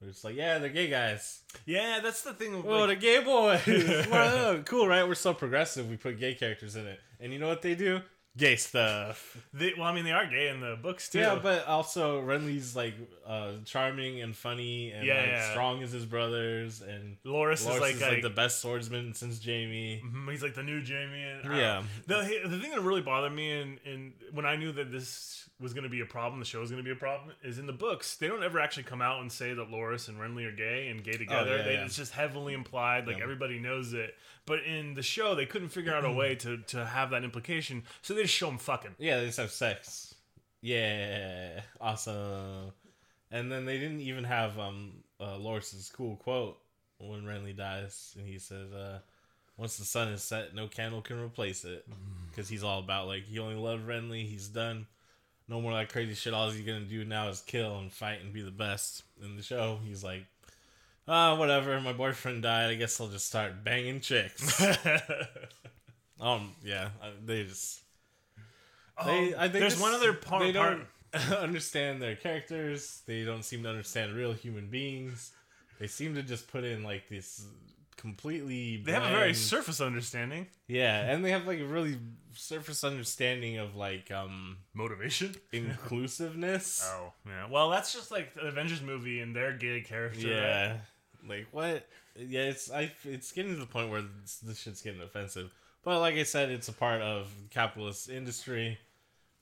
It's like, yeah, they're gay guys. yeah, that's the thing. Oh, like- the gay boys. Cool, right? We're so progressive. We put gay characters in it, and you know what they do? Gay stuff. they, well, I mean, they are gay in the books too. Yeah, but also Renly's like uh, charming and funny and Yeah, like yeah. strong as his brothers, and Loras, Loras is like, is like the best swordsman since Jaime. Mhm, He's like the new Jaime. And, Yeah. The the thing that really bothered me, and and when I knew that this was going to be a problem, the show was going to be a problem, is in the books they don't ever actually come out and say that Loras and Renly are gay and gay together. Oh, yeah, they. It's just heavily implied, like everybody knows it. But in the show, they couldn't figure out a way to to have that implication, so they just show them fucking. Yeah, they just have sex. Yeah, awesome. And then they didn't even have um uh, Loras's cool quote when Renly dies, and he says, uh, "Once the sun is set, no candle can replace it," because he's all about like he only loved Renly. He's done. No more that crazy shit. All he's gonna do now is kill and fight and be the best. In the show, he's like, ah, whatever. My boyfriend died. I guess I'll just start banging chicks. um, yeah, they just they, I think There's this- one other part. They don't understand their characters. They don't seem to understand real human beings. They seem to just put in like this completely. they have a very surface understanding, yeah, and they have like a really surface understanding of like um motivation. inclusiveness. Oh yeah, well that's just like the Avengers movie and their gay character. right? yeah, like what? Yeah, it's I. It's getting to the point where this, this shit's getting offensive. But like I said, it's a part of capitalist industry.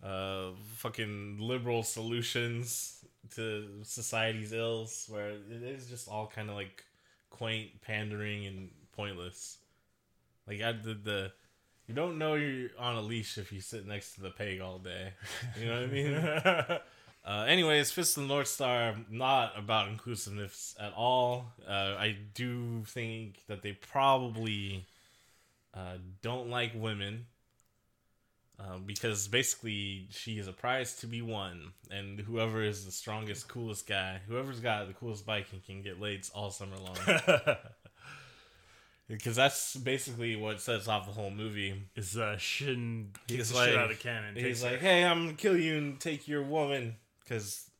Uh, fucking liberal solutions to society's ills, where it is just all kind of like quaint, pandering, and pointless. Like I did the. You don't know you're on a leash if you sit next to the peg all day. You know what I mean? Uh, anyways, Fist of the North Star not about inclusiveness at all. Uh, I do think that they probably uh, don't like women uh, because basically she is a prize to be won, and whoever is the strongest, coolest guy, whoever's got the coolest bike, and can get laid all summer long. because that's basically what sets off the whole movie. is uh shitting He's like- shit out of cannon. He's like, "Hey, I'm gonna kill you and take your woman," because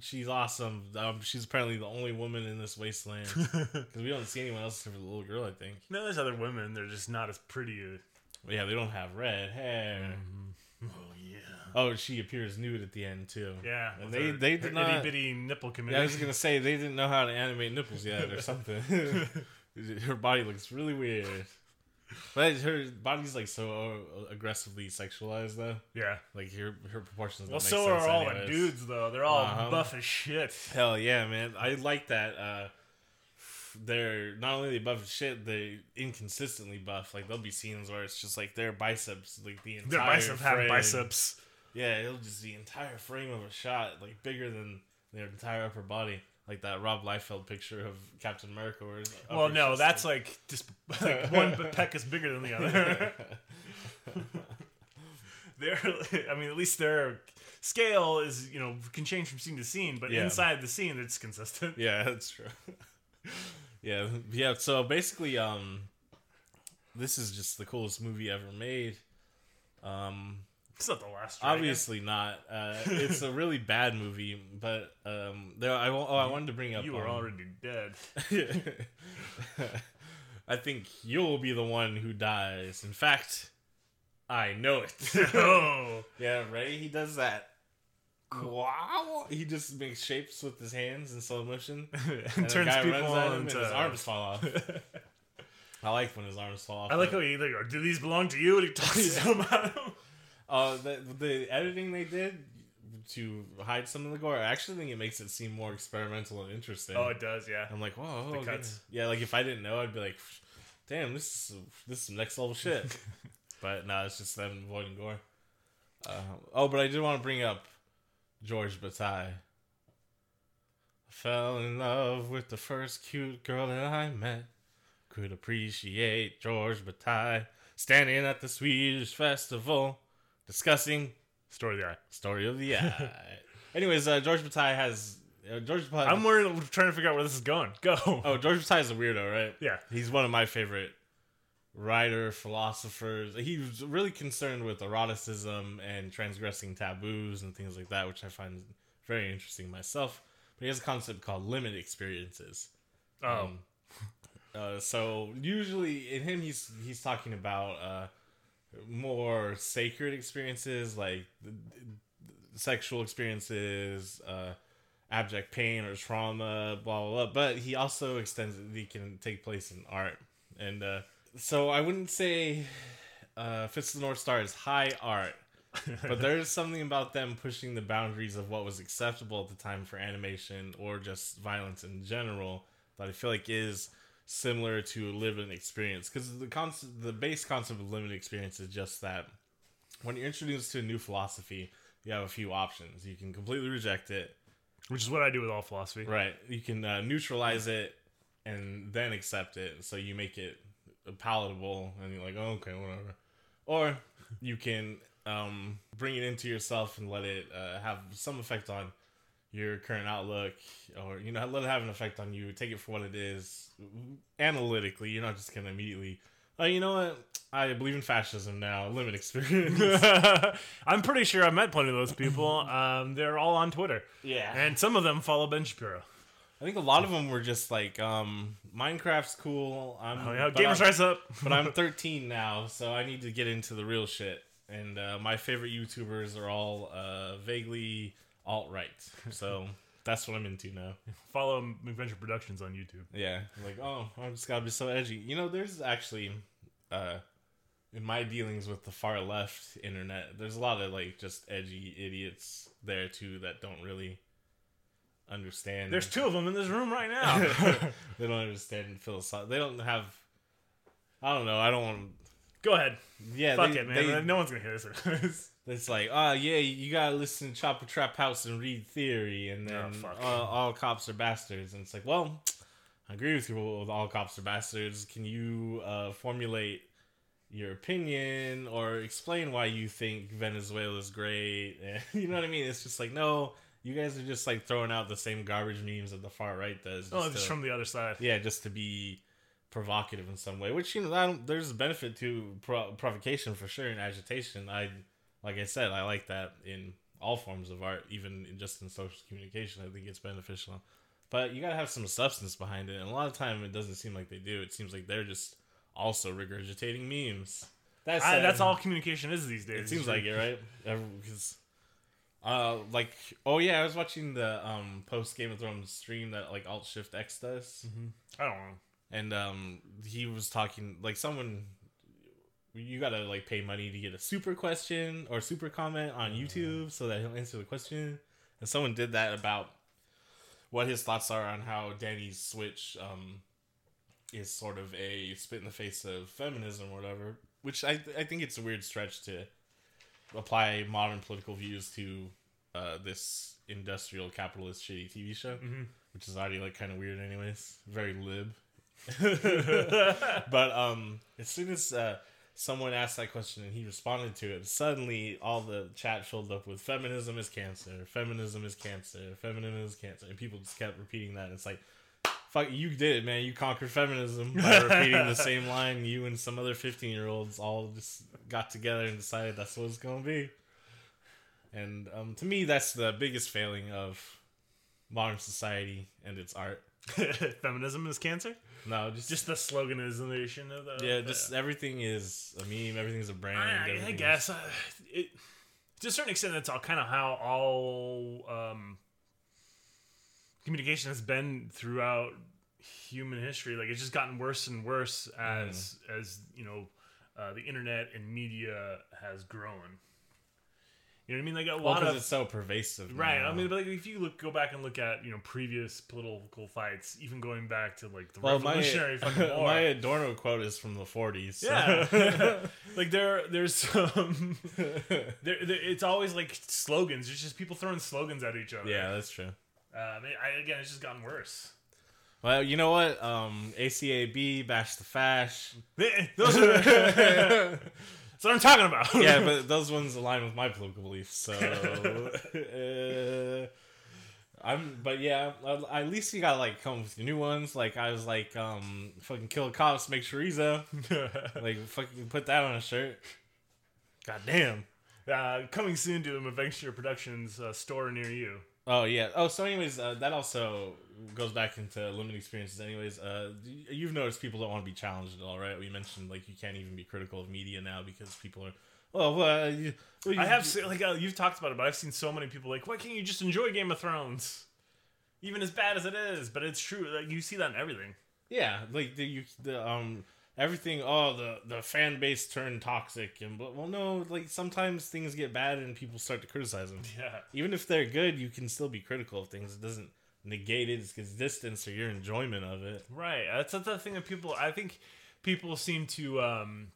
she's awesome. Um, she's apparently the only woman in this wasteland because we don't see anyone else except for the little girl. I think. no, there's other women. They're just not as pretty. But yeah, they don't have red hair. Oh yeah. Oh, she appears nude at the end too. Yeah, And they- her- they her did not- itty bitty nipple committee. Yeah, I was gonna say they didn't know how to animate nipples yet or something. her body looks really weird. But her body's like so uh, aggressively sexualized though. yeah. Like her her proportions. Well, don't make so sense are all the dudes though. They're all Uh-huh. buff as shit. Hell yeah, man! I like that. Uh, they're not only they buff shit, they inconsistently buff. Like there'll be scenes where it's just like their biceps, like the entire Their biceps have frame. biceps. Yeah, it'll just the entire frame of a shot, like bigger than their entire upper body. Like that Rob Liefeld picture of Captain America. Where Well, no, that's like just like one peck is bigger than the other. They're, I mean, at least their scale is you know can change from scene to scene, but Yeah. inside the scene it's consistent. yeah, that's true. Yeah, yeah. So basically, um, this is just the coolest movie ever made. Um, It's not the last. Dragon. Obviously not. Uh, it's a really bad movie, but um, there. I oh, I wanted to bring up. you were um, already dead. I think you'll be the one who dies. In fact, I know it. oh, yeah, ready? He does that. Wow! He just makes shapes with his hands in slow motion. and And turns people runs him and into his arms fall off. I like when his arms fall off. I like how he either do these belong to you, and he tosses them at him. Uh, the the editing they did to hide some of the gore. I actually think it makes it seem more experimental and interesting. Oh, it does, yeah. I'm like, whoa, The okay. cuts. Yeah, like if I didn't know, I'd be like, damn, this is this is next level shit. but no, it's just them avoiding gore. Uh, oh, but I did want to bring up George Bataille. Fell in love with the first cute girl that I met. Could appreciate George Bataille standing at the Swedish festival discussing Story of the eye. story of the eye. Anyways, uh, George Bataille has uh, George Bataille. I'm worried, trying to figure out where this is going. Go. Oh, George Bataille is a weirdo, right? Yeah. He's one of my favorite writer philosophers. He's really concerned with eroticism and transgressing taboos and things like that, which I find very interesting myself. But he has a concept called limit experiences. Oh, Um, uh, so usually in him, he's he's talking about uh, more sacred experiences like sexual experiences, uh, abject pain or trauma, blah blah blah. But he also extends it; they can take place in art, and uh, so I wouldn't say uh, Fist the North Star is high art. but there's something about them pushing the boundaries of what was acceptable at the time for animation or just violence in general that I feel like is similar to lived experience because the concept, the base concept of limited experience is just that when you're introduced to a new philosophy, you have a few options. You can completely reject it, which is what I do with all philosophy. right? You can uh, neutralize it and then accept it, so you make it palatable, and you're like, oh, okay, whatever. Or you can um, bring it into yourself and let it uh, have some effect on your current outlook, or you know, let it have an effect on you. Take it for what it is, analytically. You're not just gonna immediately. Oh, you know what? I believe in fascism now. Limit experience. I'm pretty sure I've met plenty of those people. Um, they're all on Twitter, yeah. and some of them follow Ben Shapiro. I think a lot of them were just like, um, Minecraft's cool. I'm, Oh yeah, gamers rise up. but I'm 13 now, so I need to get into the real shit. And uh, my favorite YouTubers are all uh, vaguely alt right. So that's what I'm into now. follow McVenture Productions on YouTube. Yeah, like, oh, I just gotta be so edgy. You know, there's actually, uh, in my dealings with the far left internet, there's a lot of like just edgy idiots there too that don't really understand. There's two of them in this room right now. they don't understand philosophy. They don't have. I don't know. I don't want. Go ahead. Yeah, Fuck they, it, man. they- no one's gonna hear this. It's like, oh yeah, you gotta listen to Chapo Trap House and read theory, and then Oh, fuck. all, all cops are bastards. And it's like, well, I agree with you with all cops are bastards. Can you uh, formulate your opinion or explain why you think Venezuela is great? And, you know what I mean? It's just like, no, you guys are just like throwing out the same garbage memes that the far right does. oh, just just to- from the other side. yeah, just to be provocative in some way. Which you know, I don't, there's a benefit to pro- provocation for sure and agitation. I, like I said, I like that in all forms of art, even in just in social communication. I think it's beneficial, but you gotta have some substance behind it. And a lot of time, it doesn't seem like they do. It seems like they're just also regurgitating memes. That's I, that's all communication is these days. It seems like it, right? Because, uh, like, oh yeah, I was watching the um post Game of Thrones stream that like Alt Shift X does, I don't know. and um he was talking like someone. You gotta like pay money to get a super question or super comment on YouTube so that he'll answer the question. And someone did that about what his thoughts are on how Dany's switch um is sort of a spit in the face of feminism or whatever. Which I I think it's a weird stretch to apply modern political views to uh, this industrial capitalist shitty TV show, which is already like kind of weird, anyways. Very lib. but um, as soon as uh, someone asked that question and he responded to it, suddenly all the chat filled up with "feminism is cancer, feminism is cancer, feminism is cancer," and people just kept repeating that. It's like, fuck, you did it, man. You conquered feminism by repeating the same line. You and some other fifteen-year-olds all just got together and decided that's what it's gonna be. And um, to me, that's the biggest failing of modern society and its art. Feminism is cancer. No, just Just the sloganization of the. yeah, just everything is a meme. Everything's a brand. I, I is- guess uh, it, to a certain extent, that's all kind of how all um, communication has been throughout human history. Like it's just gotten worse and worse as as you know uh, the internet and media has grown. You know what I mean? Like a Well, lot of it's so pervasive. Right. now. I mean, but like, if you look, go back and look at you know previous political fights, even going back to like the well, my Revolutionary fucking War. my Adorno quote is from the '40s. so- yeah, like there, there's some. there, there, it's always like slogans. It's just people throwing slogans at each other. yeah, that's true. Um, it- I, again, it's just gotten worse. Well, you know what? Um, ACAB, bash the fash. Those are. that's what I'm talking about. yeah, but those ones align with my political beliefs. So, uh, I'm. But yeah, at at least you gotta like come with your new ones. Like I was like, um, fucking kill cops, make chorizo. like fucking put that on a shirt. God damn. uh, coming soon to an Adventure Productions uh, store near you. Oh yeah. Oh, so anyways, uh, that also goes back into limited experiences. Anyways, uh, you've noticed people don't want to be challenged at all, right? We mentioned like you can't even be critical of media now because people are. Oh, well, you, well, you- I have seen, like uh, you've talked about it, but I've seen so many people like, why can't you just enjoy Game of Thrones, even as bad as it is? But it's true. Like you see that in everything. Yeah, like the you the um everything. Oh, the the fan base turned toxic, and but well, no, like sometimes things get bad and people start to criticize them. Yeah. Even if they're good, you can still be critical of things. It doesn't negate its existence or your enjoyment of it. Right. That's, that's the thing that people. I think people seem to um,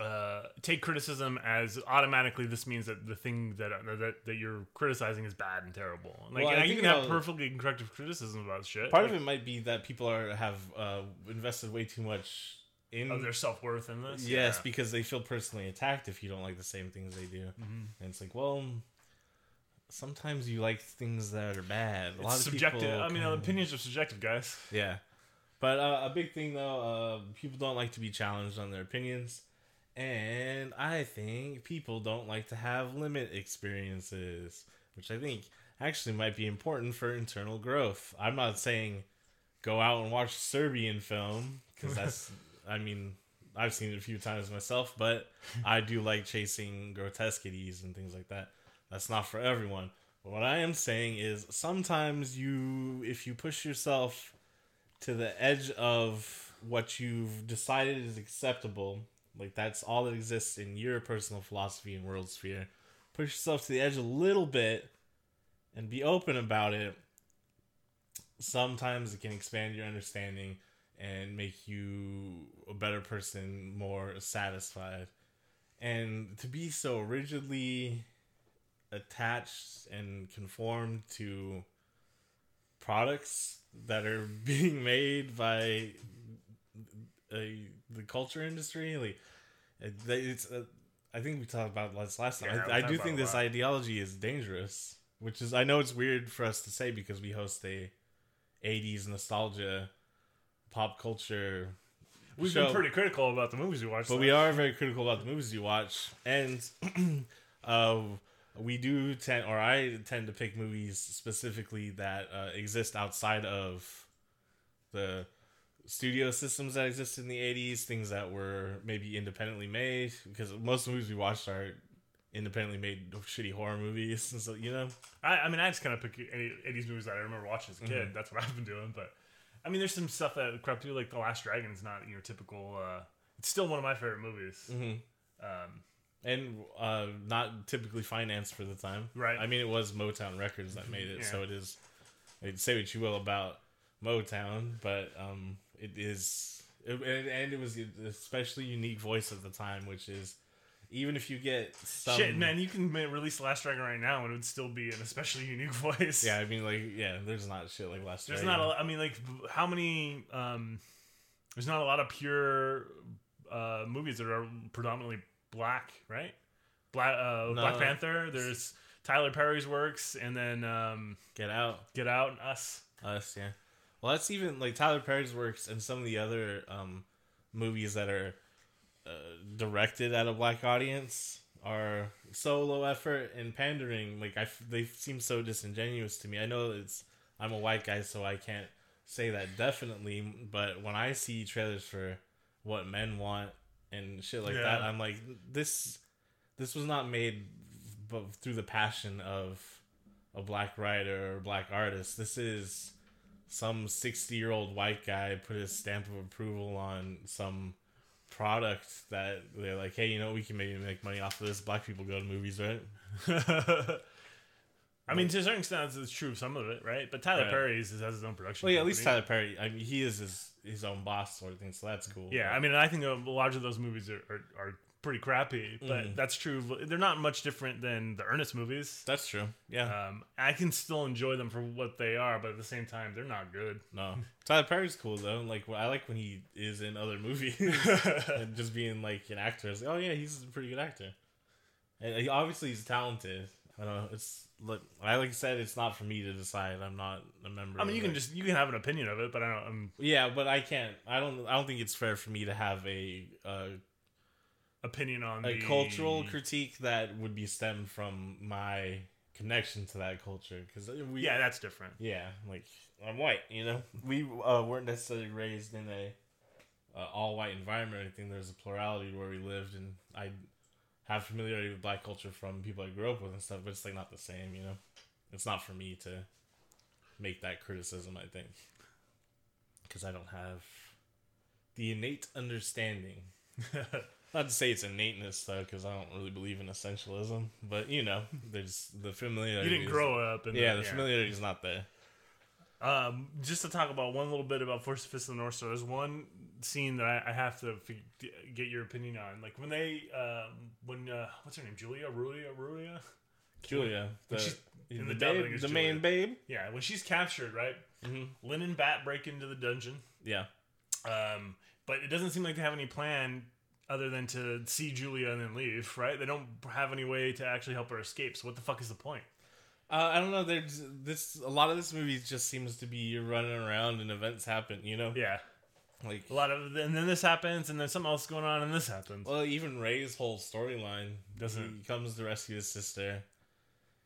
uh, take criticism as automatically. This means that the thing that that, that you're criticizing is bad and terrible. Like Well, I you can have I'll- perfectly constructive criticism about shit. Part like, of it might be that people are have uh, invested way too much in of their self worth in this. Yes, Yeah. because they feel personally attacked if you don't like the same things they do. Mm-hmm. And it's like, well, sometimes you like things that are bad. A lot It's of subjective. people I mean, opinions are subjective, guys. yeah. But uh, a big thing though, uh, people don't like to be challenged on their opinions, and I think people don't like to have limit experiences, which I think actually might be important for internal growth. I'm not saying go out and watch Serbian film because that's, I mean, I've seen it a few times myself, but I do like chasing grotesquities and things like that. That's not for everyone. But what I am saying is sometimes you, if you push yourself to the edge of what you've decided is acceptable, like that's all that exists in your personal philosophy and world sphere, push yourself to the edge a little bit and be open about it. Sometimes it can expand your understanding and make you a better person, more satisfied. And to be so rigidly attached and conformed to products that are being made by uh, the culture industry, like it's. Uh, I think we talked about this last time. Yeah, I, I do think this ideology is dangerous, which is I know it's weird for us to say because we host a 80s nostalgia pop culture We've show. been pretty critical about the movies we watch, But though. we are very critical about the movies you watch, and uh, we do tend, or I tend to pick movies specifically that uh, exist outside of the studio systems that existed in the 80s, things that were maybe independently made, because most of the movies we watched are independently made shitty horror movies. And so, you know? I, I mean, I just kind of pick any 80s movies that I remember watching as a kid. That's what I've been doing. But I mean, there's some stuff that crept through, like The Last Dragon is not your typical. Uh, it's still one of my favorite movies. Mm-hmm. Um, And uh, not typically financed for the time. Right. I mean, it was Motown Records that made it, Yeah. so it is. I mean, say what you will about Motown, but um, it is, it, and, it was especially unique voice at the time, which is even if you get some, shit, man, you can release Last Dragon right now and it would still be an especially unique voice. Yeah, I mean, like, yeah, there's not shit like Last There's Dragon. not a. I mean, like, how many? Um, there's not a lot of pure uh, movies that are predominantly black, right? Black uh, Black Panther. There's Tyler Perry's works, and then um, Get Out, Get Out and Us. Us, yeah. Well, that's even like Tyler Perry's works and some of the other um, movies that are uh, directed at a black audience are so low effort and pandering. Like I, f- they seem so disingenuous to me. I know it's I'm a white guy, so I can't say that definitely. But when I see trailers for what men want and shit like that, I'm like, this, this was not made b- through the passion of a black writer or black artist. This is some 60 year old white guy put his stamp of approval on some product that they're like, hey, you know, we can maybe make money off of this. Black people go to movies, right? I mean, to a certain extent, it's true of some of it, right? But Tyler Right. Perry is, has his own production. Well, yeah, at least company. Tyler Perry. I mean, he is his, his own boss sort of thing, so that's cool. Yeah, I mean, I think a lot of those movies are, are, are pretty crappy, but Mhm. that's true. They're not much different than the Ernest movies. that's true. Yeah, Um, I can still enjoy them for what they are, but at the same time, they're not good. no, Tyler Perry's cool though. Like, I like when he is in other movies and just being like an actor. It's like, oh yeah, he's a pretty good actor, and he, obviously he's talented. I don't know. It's look, I like I said, it's not for me to decide. I'm not a member. I mean, you can it. just you can have an opinion of it, but I don't. Um, Yeah, but I can't. I don't. I don't think it's fair for me to have a uh, opinion on a the cultural critique that would be stemmed from my connection to that culture. Because we, Yeah, that's different. yeah, like I'm white. You know, we uh, weren't necessarily raised in a uh, all white environment or anything. There's a plurality where we lived, and I have familiarity with black culture from people I grew up with and stuff. But it's like not the same. You know, it's not for me to make that criticism. I think because I don't have the innate understanding. Not to say it's innateness though, because I don't really believe in essentialism. But you know, there's the familiarity. you didn't grow up, and Yeah, the familiarity is not there. Um, just to talk about one little bit about Force Fist of the North Star, there's one scene that I, I have to fig- get your opinion on. Like when they, um, when uh, what's her name, Julia, Rulia, Rulia, Julia, the, in the, the babe, the Julia. main babe. yeah, when she's captured, right? hmm Lin and Bat break into the dungeon, Yeah, um, but it doesn't seem like they have any plan other than to see Julia and then leave, right? They don't have any way to actually help her escape. So what the fuck is the point? uh, I don't know. There's this. A lot of this movie just seems to be you're running around and events happen. You know, Yeah, like a lot of, and then this happens, and then something else going on, and this happens, well, even Ray's whole storyline Doesn't- He comes to rescue his sister.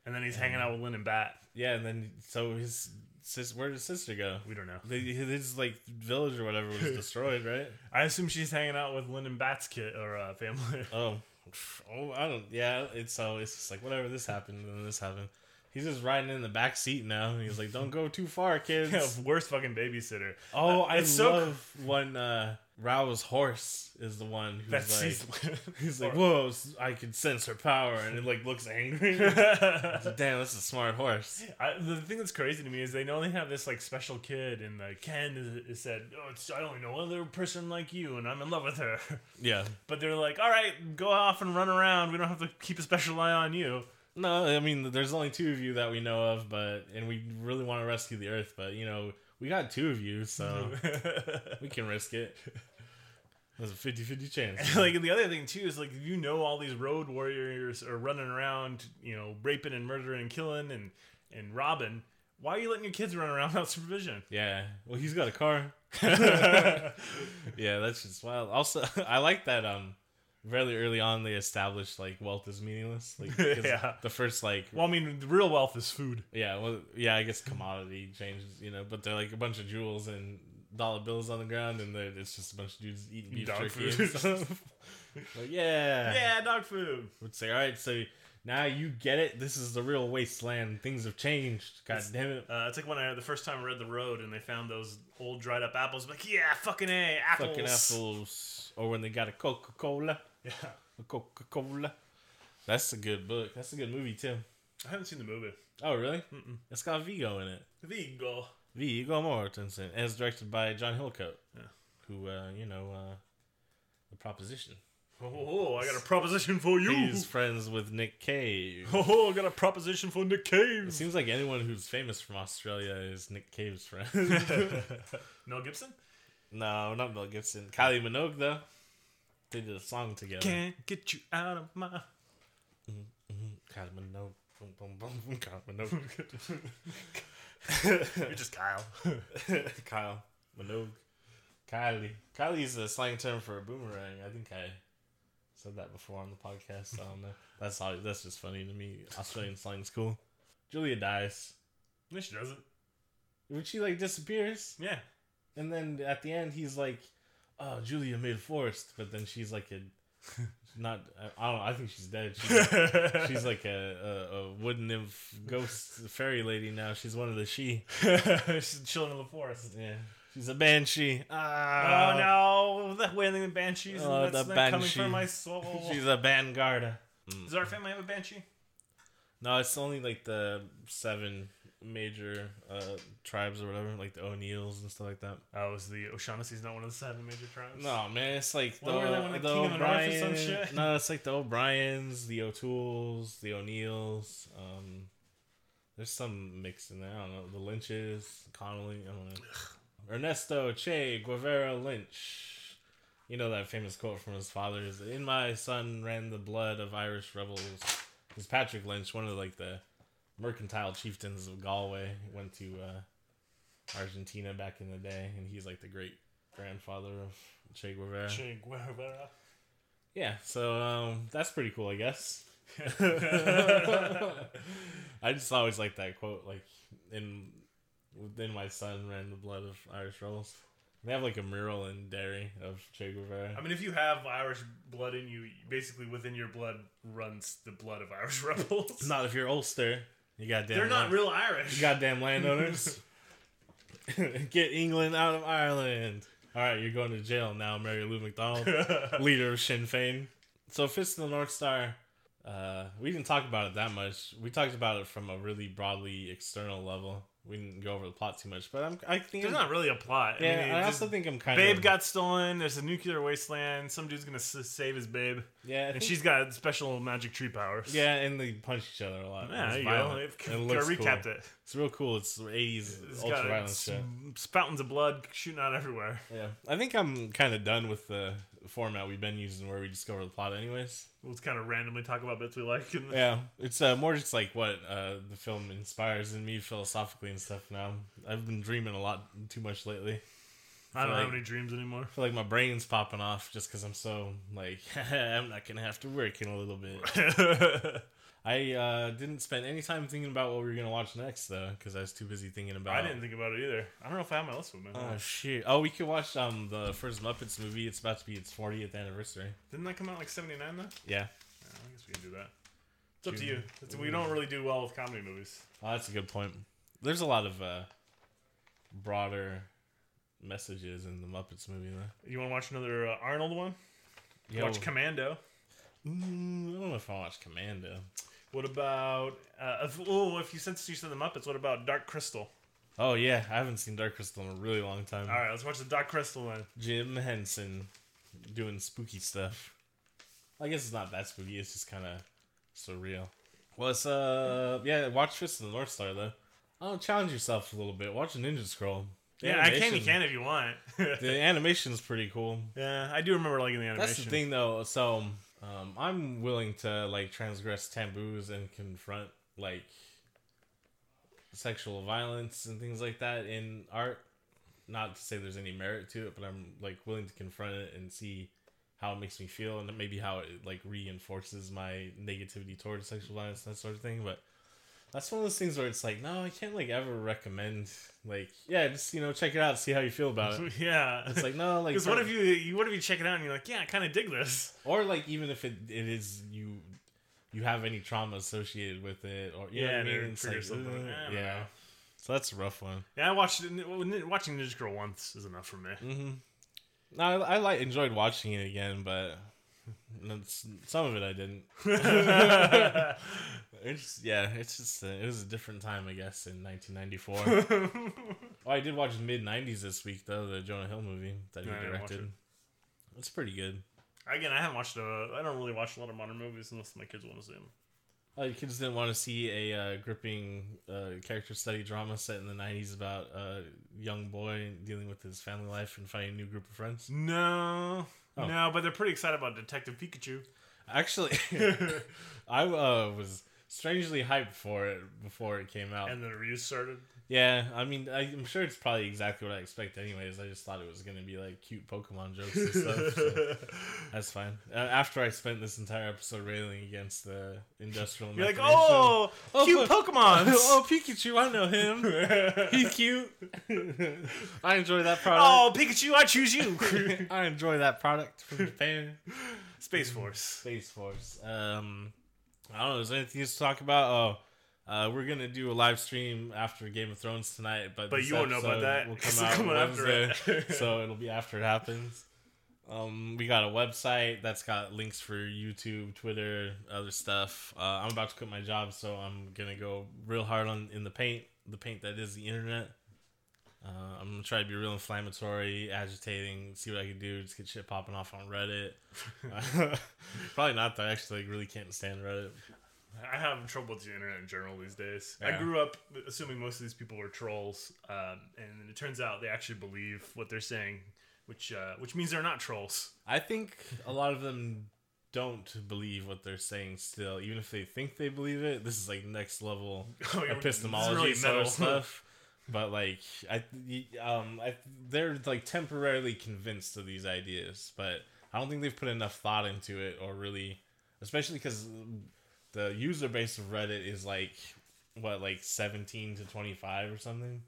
and then he's hanging out with Lin and Bat. Yeah, and then so his sis. Where did sister go? We don't know. They, his like village or whatever was destroyed, right? I assume she's hanging out with Lin and Bat's kid or uh, family. Oh, oh, I don't. Yeah, it's so it's just like whatever. This happened and this happened. He's just riding in the back seat now. He's like, "Don't go too far, kids." Yeah, worst fucking babysitter. Oh, Uh, I it's so love when uh, Rao's horse is the one who's That's like, he's, like, "Whoa, I can sense her power," and it like looks angry. Damn, that's a smart horse. I, the thing that's crazy to me is they know they have this like special kid, and uh, Ken is, is said, "Oh, it's I only know another person like you, and I'm in love with her." Yeah. But they're like, "All right, go off and run around. We don't have to keep a special eye on you." No, I mean, there's only two of you that we know of, but and we really want to rescue the Earth, but you know, we got two of you, so we can risk it. There's a 50-50 chance. like and the other thing too is like you know all these road warriors are running around, you know, raping and murdering and killing and and robbing. Why are you letting your kids run around without supervision? Yeah. Well, he's got a car. yeah, that's just wild. Also, I like that. Um, Fairly early on, they established like wealth is meaningless. Like Yeah. the first like Well, I mean, the real wealth is food. yeah, well yeah, I guess commodity changes, you know, but they're like a bunch of jewels and dollar bills on the ground, and it's just a bunch of dudes eating beef Dog jerky food. and stuff. like yeah, Yeah, dog food. Would say all right, so now you get it. This is the real wasteland. Things have changed. God damn it. Uh, it's like when I the first time I read the road and they found those old dried up apples. Like, yeah, fucking a apples. Fucking apples. Or when they got a Coca Cola. Yeah, A Coca Cola. That's a good book. That's a good movie too. I haven't seen the movie. Oh really? Mm-mm. It's got Viggo in it. Viggo. Viggo Mortensen. as directed by John Hillcoat. Yeah. Who uh, you know, uh the proposition. Oh, I got a proposition for you. He's friends with Nick Cave. Oh, I got a proposition for Nick Cave. It seems like anyone who's famous from Australia is Nick Cave's friend. Mel Gibson. no, not Mel Gibson. Kylie Minogue though. They did a song together. Can't get you out of my. Kylie Minogue. Boom, boom, boom, boom, Kylie Minogue. You're just Kyle. Kyle Minogue. Kylie. Kylie is a slang term for a boomerang. I think I said that before on the podcast. I don't know. That's all. That's just funny to me. Australian slang's cool. Julia dies. No, she doesn't. When she like disappears, Yeah. and then at the end he's like, "Oh, Julia made forest," but then she's like a. Not, I don't know. I think she's dead. She's, she's like a, a, a wood nymph, ghost fairy lady now. She's one of the she. She's chilling in the forest. Yeah, she's a banshee. Oh Ah, no, the wailing banshees. Oh, that's the not coming from my soul. She's a vanguard. Does our family have a banshee? No, it's only like the seven major uh, tribes or whatever, like the O'Neills and stuff like that. Oh, is the O'Shaughnessy's not one of the seven major tribes? No, man, it's like the, What were they, one of the the the North or some O'Brien. shit? No, it's like the O'Briens, the O'Tooles, the O'Neills. Um, there's some mixed in there. I don't know. The Lynches, Connolly. I don't know. Ernesto Che Guevara Lynch. You know that famous quote from his father is "In my son ran the blood of Irish rebels." It's Patrick Lynch, one of like the mercantile chieftains of Galway, went to uh, Argentina back in the day, and he's like the great grandfather of Che Guevara. Che Guevara. Yeah, so um, that's pretty cool, I guess. I just always like that quote, like in within my son ran the blood of Irish rebels. They have like a mural in Derry of Che Guevara. I mean, if you have Irish blood in you, basically within your blood runs the blood of Irish rebels. Not if you're Ulster, you goddamn. They're not land- real Irish. You goddamn landowners. Get England out of Ireland. All right, you're going to jail now, Mary Lou McDonald, leader of Sinn Féin. So, Fist of the North Star. Uh, we didn't talk about it that much. We talked about it from a really broadly external level. We didn't go over the plot too much, but I'm. I think. There's I'm- not really a plot. yeah, I, mean, I also think I'm kind Babe of. Babe got stolen. There's a nuclear wasteland. Some dude's gonna s- save his babe, yeah, I and think- she's got special magic tree powers. Yeah, and they punch each other a lot. Yeah, you violent. go. It It, looks recapped cool. it. It's real cool. It's 80s It's ultra shit. fountains of blood shooting out everywhere. Yeah, I think I'm kind of done with the format we've been using, where we discover the plot, anyways. We'll just kind of randomly talk about bits we like. And Yeah, it's uh, more just like what uh, the film inspires in me philosophically and stuff. Now I've been dreaming a lot too much lately. I don't like- have any dreams anymore. I feel like my brain's popping off just because I'm so like I'm not gonna have to work in a little bit. I uh, didn't spend any time thinking about what we were gonna watch next though, because I was too busy thinking about. I didn't think about it either. I don't know if I have my list with me. Oh shit! Oh, we could watch um the first Muppets movie. It's about to be its 40th anniversary. Didn't that come out like '79 though? Yeah, Yeah, I guess we can do that. It's up to you. It's, we don't really do well with comedy movies. oh, that's a good point. There's a lot of uh, broader messages in the Muppets movie though. You want to watch another uh, Arnold one? Yo, Watch Commando. Mm, I don't know if I watch Commando. What about? Uh, if, oh, if you since you said the Muppets, what about Dark Crystal? Oh yeah, I haven't seen Dark Crystal in a really long time. All right, let's watch the Dark Crystal one. Jim Henson doing spooky stuff. I guess it's not that spooky. It's just kind of surreal. Well, it's uh yeah. Watch Fist of the North Star though. Oh, challenge yourself a little bit. Watch a Ninja Scroll. The Yeah, I can. You can if you want. The animation's pretty cool. yeah, I do remember liking the animation. That's the thing though. So um, I'm willing to like transgress taboos and confront like sexual violence and things like that in art. Not to say there's any merit to it, but I'm like willing to confront it and see how it makes me feel and maybe how it like reinforces my negativity towards sexual violence and that sort of thing. But that's one of those things where it's like, no, I can't like ever recommend like, yeah, just you know, check it out, see how you feel about it. yeah. It's like no, like Because what if you, you what if you check it out and you're like, yeah, I kind of dig this. or like even if it, it is you you have any trauma associated with it or you know Yeah, I mean? It's like, yeah. know. So that's a rough one. Yeah, I watched. Watching Ninja Girl once is enough for me. Mm-hmm. No, I, I like enjoyed watching it again, but some of it I didn't. It's yeah, it's just uh, it was a different time, I guess, in 1994. oh, I did watch his mid 90s this week though, the Jonah Hill movie that he No, I didn't watch directed. it. It's pretty good. Again, I haven't watched. A, I don't really watch a lot of modern movies unless my kids want to see them. Oh, you kids didn't want to see a uh, gripping uh, character study drama set in the 90s about a young boy dealing with his family life and finding a new group of friends? No, Oh. no, but they're pretty excited about Detective Pikachu. Actually, I uh, was strangely hyped for it before it came out. And the reviews started. Yeah, I mean, I, I'm sure it's probably exactly what I expect. Anyways, I just thought it was gonna be like cute Pokemon jokes and stuff. so that's fine. Uh, after I spent this entire episode railing against the industrial, You're like, oh, Oh, cute but- Pokemon. oh, Pikachu, I know him. He's cute. I enjoy that product. oh, Pikachu, I choose you. I enjoy that product from Japan. Space Force. Space Force. Um, I don't know. Is there anything else to talk about? Oh, uh, we're gonna do a live stream after Game of Thrones tonight, but But you won't know about that. Will It's come out coming after it. so it'll be after it happens. Um, we got a website that's got links for YouTube, Twitter, other stuff. Uh, I'm about to quit my job, so I'm gonna go real hard on in the paint, the paint that is the internet. Uh, I'm gonna try to be real inflammatory, agitating, see what I can do, just get shit popping off on Reddit. Probably not though. I actually like, really can't stand Reddit. I have trouble with the internet in general these days. I grew up assuming most of these people were trolls, um, and it turns out they actually believe what they're saying, which uh, which means they're not trolls. I think a lot of them don't believe what they're saying still, even if they think they believe it. This is like next level Oh, yeah, epistemology really sort of stuff. But like, I, um, I, they're like temporarily convinced of these ideas, but I don't think they've put enough thought into it or really, especially because the user base of Reddit is like what, like seventeen to twenty five or something.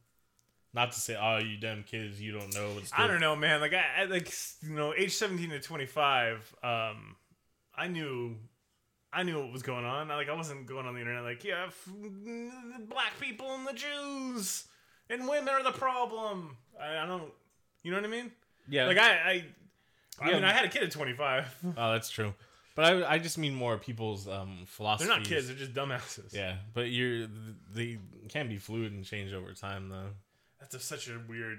Not to say, oh, you dumb kids, you don't know what's. I don't know, man. Like I, I like you know, age seventeen to twenty five. Um, I knew, I knew what was going on. I, like I wasn't going on the internet like, yeah, f- black people and the Jews and women are the problem. I, I don't, you know what I mean? Yeah, Like I, I, I Yeah. mean, I had a kid at twenty five. Oh, that's true. But I, I just mean more people's um philosophy. They're not kids; they're just dumbasses. Yeah, but you're they can be fluid and change over time though. that's a, such a weird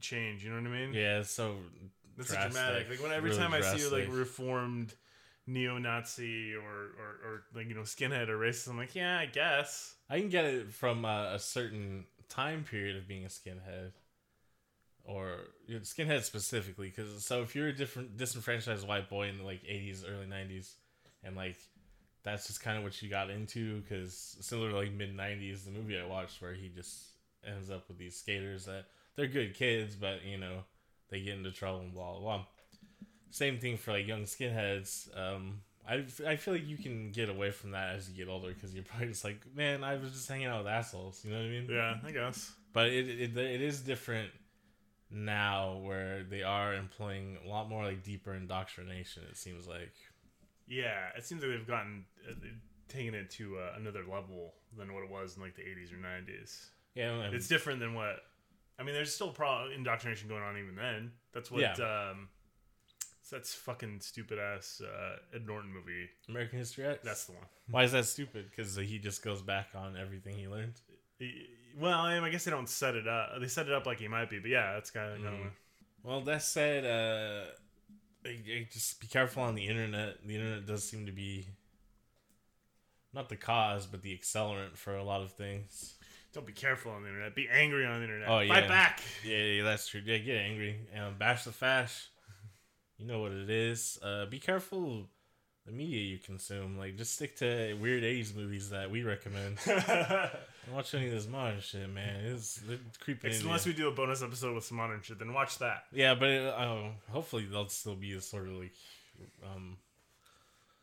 change. You know what I mean? Yeah, it's so That's drastic, dramatic. Like when every really time I see like reformed neo-Nazi or, or or like you know skinhead or racist, I'm like, yeah, I guess. I can get it from uh, a certain time period of being a skinhead, or you know, skinhead specifically. Because so if you're a different disenfranchised white boy in the like '80s, early '90s, and like that's just kind of what you got into. Because similar to like mid '90s, the movie I watched where he just ends up with these skaters that they're good kids, but you know they get into trouble and blah blah blah. Same thing for like young skinheads. Um, I, I feel like you can get away from that as you get older because you're probably just like, man, I was just hanging out with assholes. You know what I mean? Yeah, I guess. But it, it it is different now where they are employing a lot more like deeper indoctrination. It seems like. Yeah, it seems like they've gotten uh, taken it to uh, another level than what it was in like the 80s or 90s. Yeah, and- It's different than what. I mean, there's still pro indoctrination going on even then. That's what. Yeah. Um, that's fucking stupid ass uh, Ed Norton movie. American History X. That's the one. Why is that stupid? Because he just goes back on everything he learned. He- Well, I, mean, I guess they don't set it up. They set it up like he might be, but yeah, that's kind of. Mm. Well, that said, uh, just be careful on the internet. The internet does seem to be not the cause, but the accelerant for a lot of things. Don't be careful on the internet. Be angry on the internet. Oh, Fight back. Yeah, yeah, that's true. Yeah, get angry. Um, bash the fash. You know what it is. Uh, be careful the media you consume. Like, just stick to weird '80s movies that we recommend. Watch any of this modern shit, man. It's, it's creeping. in Unless we do a bonus episode with some modern shit, then watch that. Yeah, but it, uh, hopefully they'll still be a sort of like um,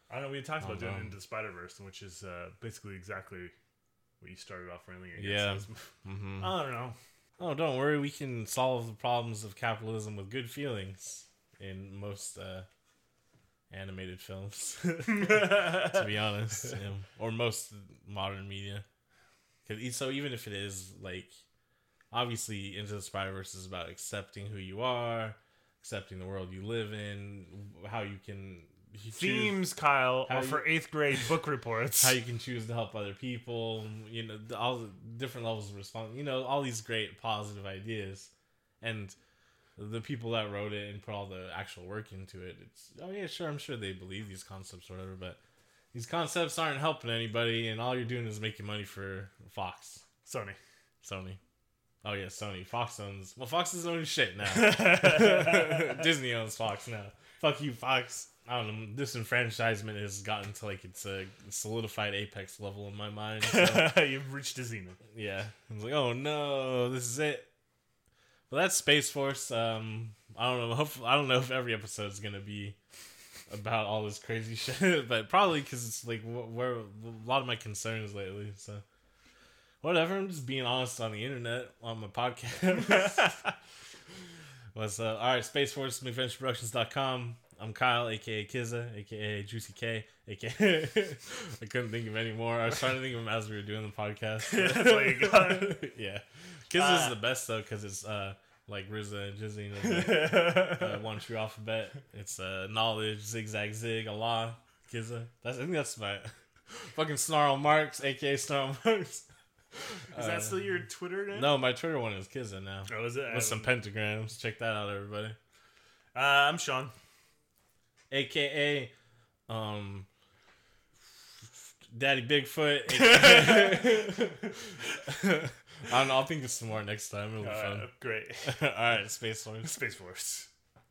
I don't know we talked about doing no. into the Spider Verse, which is uh, basically exactly what you started off railing against. Yeah. It's- mhm. I don't know. Oh, don't worry. We can solve the problems of capitalism with good feelings in most uh, animated films. to be honest, yeah. or most modern media. 'Cause so even if it is like, obviously, Into the Spider Verse is about accepting who you are, accepting the world you live in, how you can you choose- Themes, Kyle, are you- for eighth grade book reports. how you can choose to help other people, you know, all the different levels of response, you know, all these great positive ideas, and the people that wrote it and put all the actual work into it. It's oh yeah, sure, I'm sure they believe these concepts or whatever, but these concepts aren't helping anybody, and all you're doing is making money for Fox, Sony. Sony. Oh yeah, Sony. Fox owns. Well, Fox is owning shit now. Disney owns Fox now. Fuck you, Fox. I don't know. Disenfranchisement has gotten to like it's a solidified apex level in my mind. so, You've reached a zenith. yeah, I was like, oh no, this is it. But that's Space Force. Um, I don't know. Hopefully, I don't know if every episode is gonna be about all this crazy shit, but probably because it's like where a lot of my concerns lately. So whatever. I'm just being honest on the internet on my podcast. What's up? all right. Space Force McVentureProductions.com. I'm Kyle, aka Kizza, aka Juicy K, aka. I couldn't think of any more. I was trying to think of them as we were doing the podcast. That's you got. yeah, Kizza is Ah. the best though because it's uh like RZA and GZA, you know, the, uh, one true alphabet. It's uh knowledge, zigzag zig, Allah, Kizza. That's I think that's my fucking Snarl Marks, aka Snarl Marks. Is that still your Twitter name? No, my Twitter one is Kizza now. Oh, is it? With some pentagrams. Check that out, everybody. uh, I'm Sean. AKA um Daddy Bigfoot. AKA I don't know, I'll think of some more next time. It'll be Uh, fun. great. Alright, Space Force. Space Force.